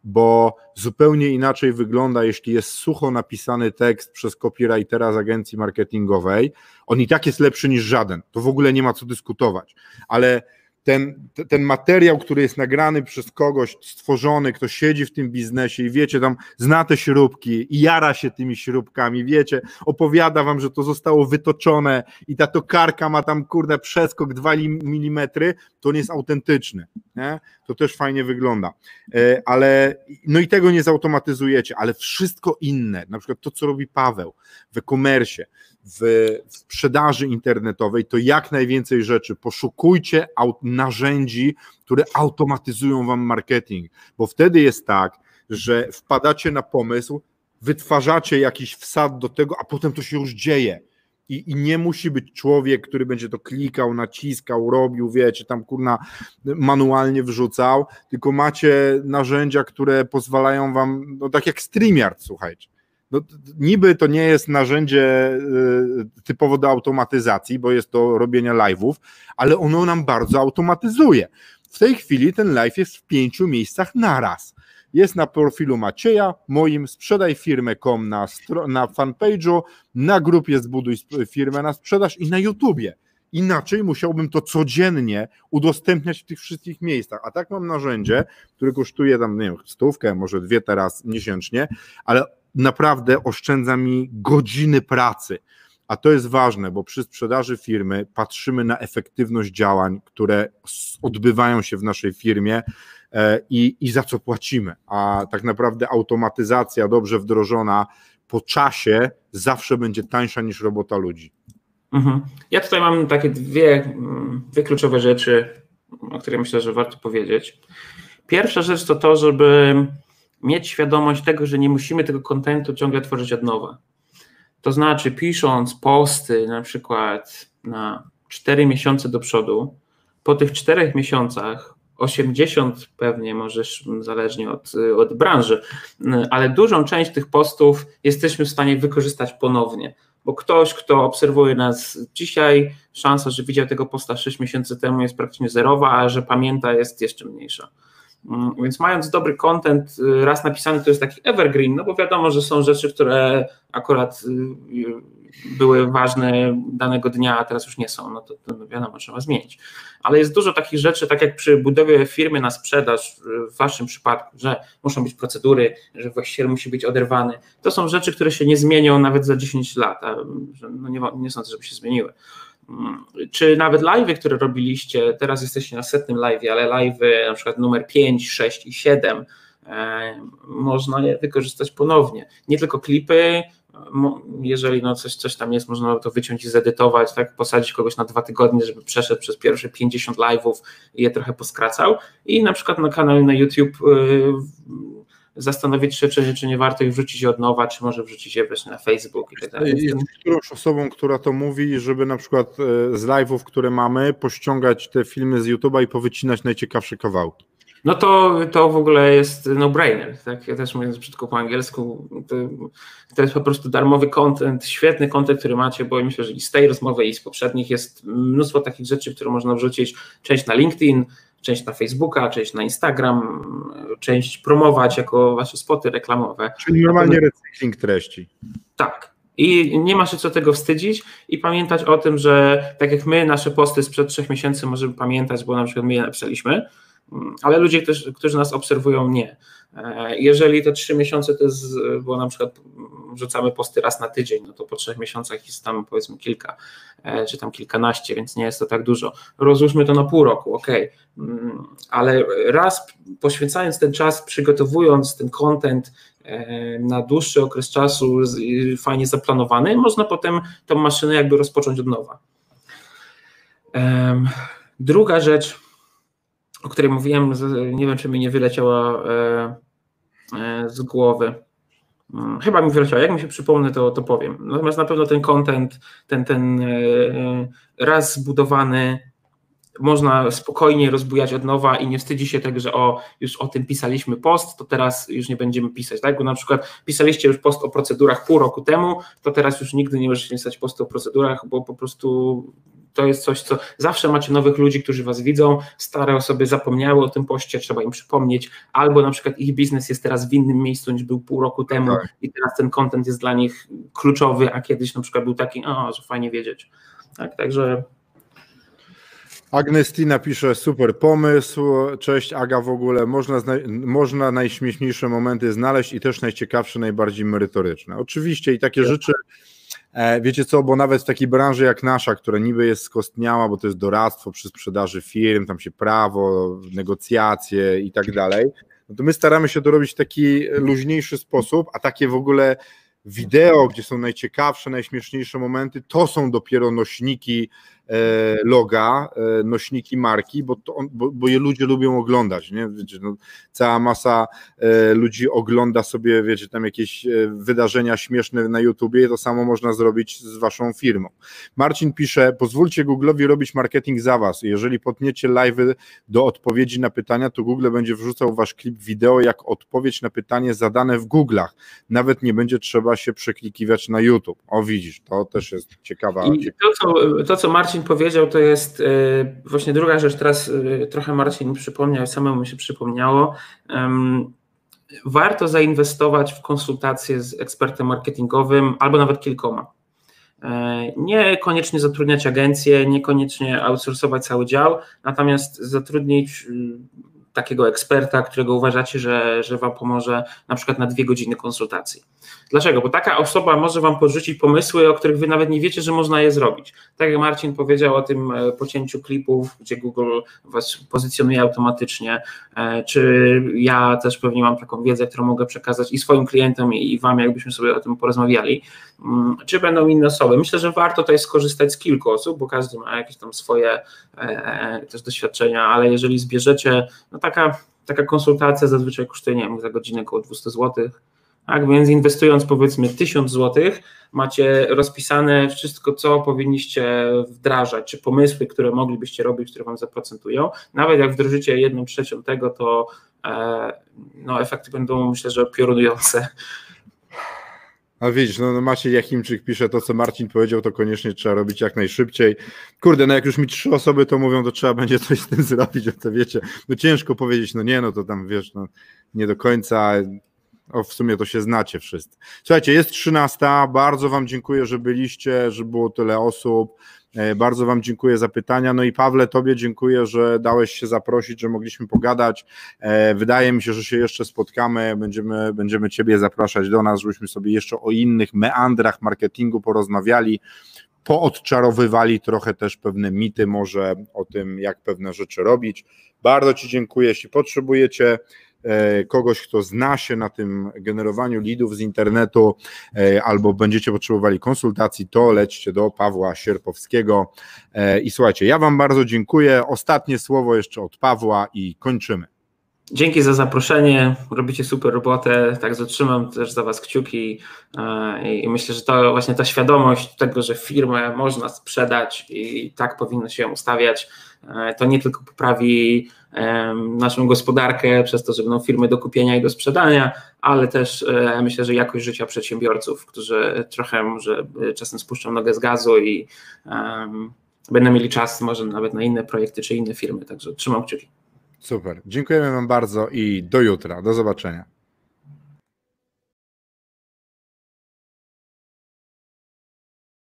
bo zupełnie inaczej wygląda, jeśli jest sucho napisany tekst przez copywritera z agencji marketingowej. On i tak jest lepszy niż żaden, to w ogóle nie ma co dyskutować, ale ten, ten materiał, który jest nagrany przez kogoś, stworzony, kto siedzi w tym biznesie i wiecie, tam zna te śrubki i jara się tymi śrubkami, wiecie, opowiada wam, że to zostało wytoczone i ta tokarka ma tam, kurde, przeskok 2 mm, to on jest autentyczny, nie? to też fajnie wygląda, e, ale, no i tego nie zautomatyzujecie, ale wszystko inne, na przykład to, co robi Paweł w e-commerce, w sprzedaży internetowej, to jak najwięcej rzeczy. Poszukujcie narzędzi, które automatyzują wam marketing, bo wtedy jest tak, że wpadacie na pomysł, wytwarzacie jakiś wsad do tego, a potem to się już dzieje. I, I, nie musi być człowiek, który będzie to klikał, naciskał, robił, wiecie, tam kurna manualnie wrzucał, tylko macie narzędzia, które pozwalają wam, no tak jak StreamYard, słuchajcie no, niby to nie jest narzędzie y, typowo do automatyzacji, bo jest to robienia live'ów, ale ono nam bardzo automatyzuje. W tej chwili ten live jest w pięciu miejscach naraz. Jest na profilu Macieja, moim sprzedaj firmę.com na, na fanpage'u, na grupie zbuduj firmę na sprzedaż i na YouTubie. Inaczej musiałbym to codziennie udostępniać w tych wszystkich miejscach. A tak mam narzędzie, które kosztuje tam, nie wiem, stówkę, może dwie teraz miesięcznie, ale naprawdę oszczędza mi godziny pracy. A to jest ważne, bo przy sprzedaży firmy patrzymy na efektywność działań, które odbywają się w naszej firmie e, i, i za co płacimy. A tak naprawdę automatyzacja dobrze wdrożona po czasie zawsze będzie tańsza niż robota ludzi. Mhm. Ja tutaj mam takie dwie, mm, dwie kluczowe rzeczy, o których myślę, że warto powiedzieć. Pierwsza rzecz to to, żeby mieć świadomość tego, że nie musimy tego kontentu ciągle tworzyć od nowa. To znaczy, pisząc posty na przykład na 4 miesiące do przodu, po tych 4 miesiącach 80 pewnie możesz, zależnie od, od branży, ale dużą część tych postów jesteśmy w stanie wykorzystać ponownie, bo ktoś, kto obserwuje nas dzisiaj, szansa, że widział tego posta 6 miesięcy temu jest praktycznie zerowa, a że pamięta jest jeszcze mniejsza. Mm, więc mając dobry content, y, raz napisany, to jest taki evergreen, no bo wiadomo, że są rzeczy, które akurat y, y, były ważne danego dnia, a teraz już nie są, no to, to wiadomo, trzeba zmienić. Ale jest dużo takich rzeczy, tak jak przy budowie firmy na sprzedaż, w waszym przypadku, że muszą być procedury, że właściciel musi być oderwany. To są rzeczy, które się nie zmienią nawet za 10 lat, a no nie, nie sądzę, żeby się zmieniły czy nawet live'y, które robiliście, teraz jesteście na setnym live'ie, ale live'y na przykład numer 5, 6 i 7 e, można je wykorzystać ponownie. Nie tylko klipy, jeżeli no coś, coś tam jest, można to wyciąć i zedytować, tak, posadzić kogoś na dwa tygodnie, żeby przeszedł przez pierwsze 50 live'ów i je trochę poskracał i na przykład na kanale na YouTube y, zastanowić się, czy, czy nie warto ich wrzucić od nowa, czy może wrzucić je wreszcie na Facebook i tak dalej. Jest osobą, która to mówi, żeby na przykład e, z live'ów, które mamy, pościągać te filmy z YouTube'a i powycinać najciekawsze kawałki. No to, to w ogóle jest no-brainer, tak? Ja też mówiąc brzydko po angielsku, to, to, jest po prostu darmowy content, świetny content, który macie, bo myślę, że i z tej rozmowy, i z poprzednich jest mnóstwo takich rzeczy, które można wrzucić, część na LinkedIn, część na Facebooka, część na Instagram, część promować jako wasze spoty reklamowe. Czyli normalnie recykling treści. Tak. I nie ma się co tego wstydzić i pamiętać o tym, że tak jak my nasze posty sprzed trzech miesięcy możemy pamiętać, bo na przykład my je napisaliśmy, ale ludzie, którzy, którzy nas obserwują, nie. E, jeżeli te trzy miesiące to jest, bo na przykład wrzucamy posty raz na tydzień, no to po trzech miesiącach jest tam powiedzmy kilka, e, czy tam kilkanaście, więc nie jest to tak dużo. Rozłóżmy to na pół roku, ok, mm, ale raz poświęcając ten czas, przygotowując ten content e, na dłuższy okres czasu, fajnie zaplanowany, można potem tą maszynę jakby rozpocząć od nowa. Druga rzecz, o której mówiłem, nie wiem, czy mi nie wyleciała e, z głowy. Mm, chyba mi wyleciała. Jak mi się przypomnę, to, to powiem. Natomiast na pewno ten content, ten, ten e, raz zbudowany, można spokojnie rozbujać od nowa i nie wstydzi się tego, że o, już o tym pisaliśmy post, to teraz już nie będziemy pisać, tak? Bo na przykład pisaliście już post o procedurach pół roku temu, to teraz już nigdy nie możecie pisać postu o procedurach, bo po prostu to jest coś, co zawsze macie nowych ludzi, którzy was widzą, stare osoby zapomniały o tym poście, trzeba im przypomnieć, albo na przykład ich biznes jest teraz w innym miejscu niż był pół roku temu tak. i teraz ten content jest dla nich kluczowy, a kiedyś na przykład był taki, o, że fajnie wiedzieć. Tak, także Agnestina pisze, super pomysł, cześć Aga w ogóle, można, można najśmieszniejsze momenty znaleźć i też najciekawsze, najbardziej merytoryczne. Oczywiście i takie tak. rzeczy, wiecie co, bo nawet w takiej branży jak nasza, która niby jest skostniała, bo to jest doradztwo przy sprzedaży firm, tam się prawo, negocjacje i tak dalej, no to my staramy się to robić w taki luźniejszy sposób, a takie w ogóle wideo, gdzie są najciekawsze, najśmieszniejsze momenty, to są dopiero nośniki E, loga, e, nośniki marki, bo, to bo, bo je ludzie lubią oglądać, nie? Wiecie, no, cała masa e, ludzi ogląda sobie, wiecie, tam jakieś wydarzenia śmieszne na YouTubie to samo można zrobić z waszą firmą. Marcin pisze, pozwólcie Google'owi robić marketing za was. Jeżeli potniecie live do odpowiedzi na pytania, to Google będzie wrzucał wasz klip wideo jak odpowiedź na pytanie zadane w Google'ach. Nawet nie będzie trzeba się przeklikiwać na YouTube. O widzisz, to też jest ciekawa. I to, co, to, co Marcin Marcin powiedział, to jest y, właśnie druga rzecz, teraz y, trochę Marcin przypomniał, samemu mi się przypomniało. Warto zainwestować w konsultacje z ekspertem marketingowym albo nawet kilkoma. E, niekoniecznie zatrudniać agencję, niekoniecznie outsourcować cały dział, natomiast zatrudnić takiego eksperta, którego uważacie, że, że Wam pomoże na przykład na dwie godziny konsultacji. Dlaczego? Bo taka osoba może Wam podrzucić pomysły, o których Wy nawet nie wiecie, że można je zrobić. Tak jak Marcin powiedział o tym e, pocięciu klipów, gdzie Google Was pozycjonuje automatycznie, e, czy ja też pewnie mam taką wiedzę, którą mogę przekazać i swoim klientom, i Wam, jakbyśmy sobie o tym porozmawiali, mm, czy będą inne osoby. Myślę, że warto tutaj skorzystać z kilku osób, bo każdy ma jakieś tam swoje e, też doświadczenia, ale jeżeli zbierzecie, no taka, taka konsultacja zazwyczaj kosztuje, nie wiem, za godzinę około 200 zł, tak, więc inwestując powiedzmy 1000 zł, macie rozpisane wszystko, co powinniście wdrażać, czy pomysły, które moglibyście robić, które Wam zaprocentują. Nawet jak wdrożycie jedną trzecią tego, to e, no, efekty będą myślę, że piorunujące. A widzisz, no, no Maciej Jachimczyk pisze to, co Marcin powiedział, to koniecznie trzeba robić jak najszybciej. Kurde, no jak już mi trzy osoby to mówią, to trzeba będzie coś z tym zrobić, to wiecie, no ciężko powiedzieć, no nie, no to tam wiesz, no nie do końca, o, w sumie to się znacie wszyscy. Słuchajcie, jest 13. Bardzo Wam dziękuję, że byliście, że było tyle osób. E, bardzo Wam dziękuję za pytania. No i Pawle, Tobie dziękuję, że dałeś się zaprosić, że mogliśmy pogadać. E, wydaje mi się, że się jeszcze spotkamy. Będziemy, będziemy Ciebie zapraszać do nas, żebyśmy sobie jeszcze o innych meandrach marketingu porozmawiali poodczarowywali trochę też pewne mity może o tym, jak pewne rzeczy robić. Bardzo Ci dziękuję. Jeśli potrzebujecie kogoś, kto zna się na tym generowaniu lidów z internetu, e, albo będziecie potrzebowali konsultacji, to lećcie do Pawła Sierpowskiego. E, I słuchajcie, ja Wam bardzo dziękuję. Ostatnie słowo jeszcze od Pawła i kończymy. Dzięki za zaproszenie, robicie super robotę, tak zatrzymam też za Was kciuki i myślę, że to właśnie ta świadomość tego, że firmę można sprzedać i tak powinno się ustawiać, to nie tylko poprawi naszą gospodarkę przez to, że będą firmy do kupienia i do sprzedania, ale też e, myślę, że jakość życia przedsiębiorców, którzy trochę może e, czasem spuszczą nogę z gazu i będą mieli czas może nawet na inne projekty czy inne firmy, także trzymam kciuki. Super, dziękujemy Wam bardzo i do jutra, do zobaczenia.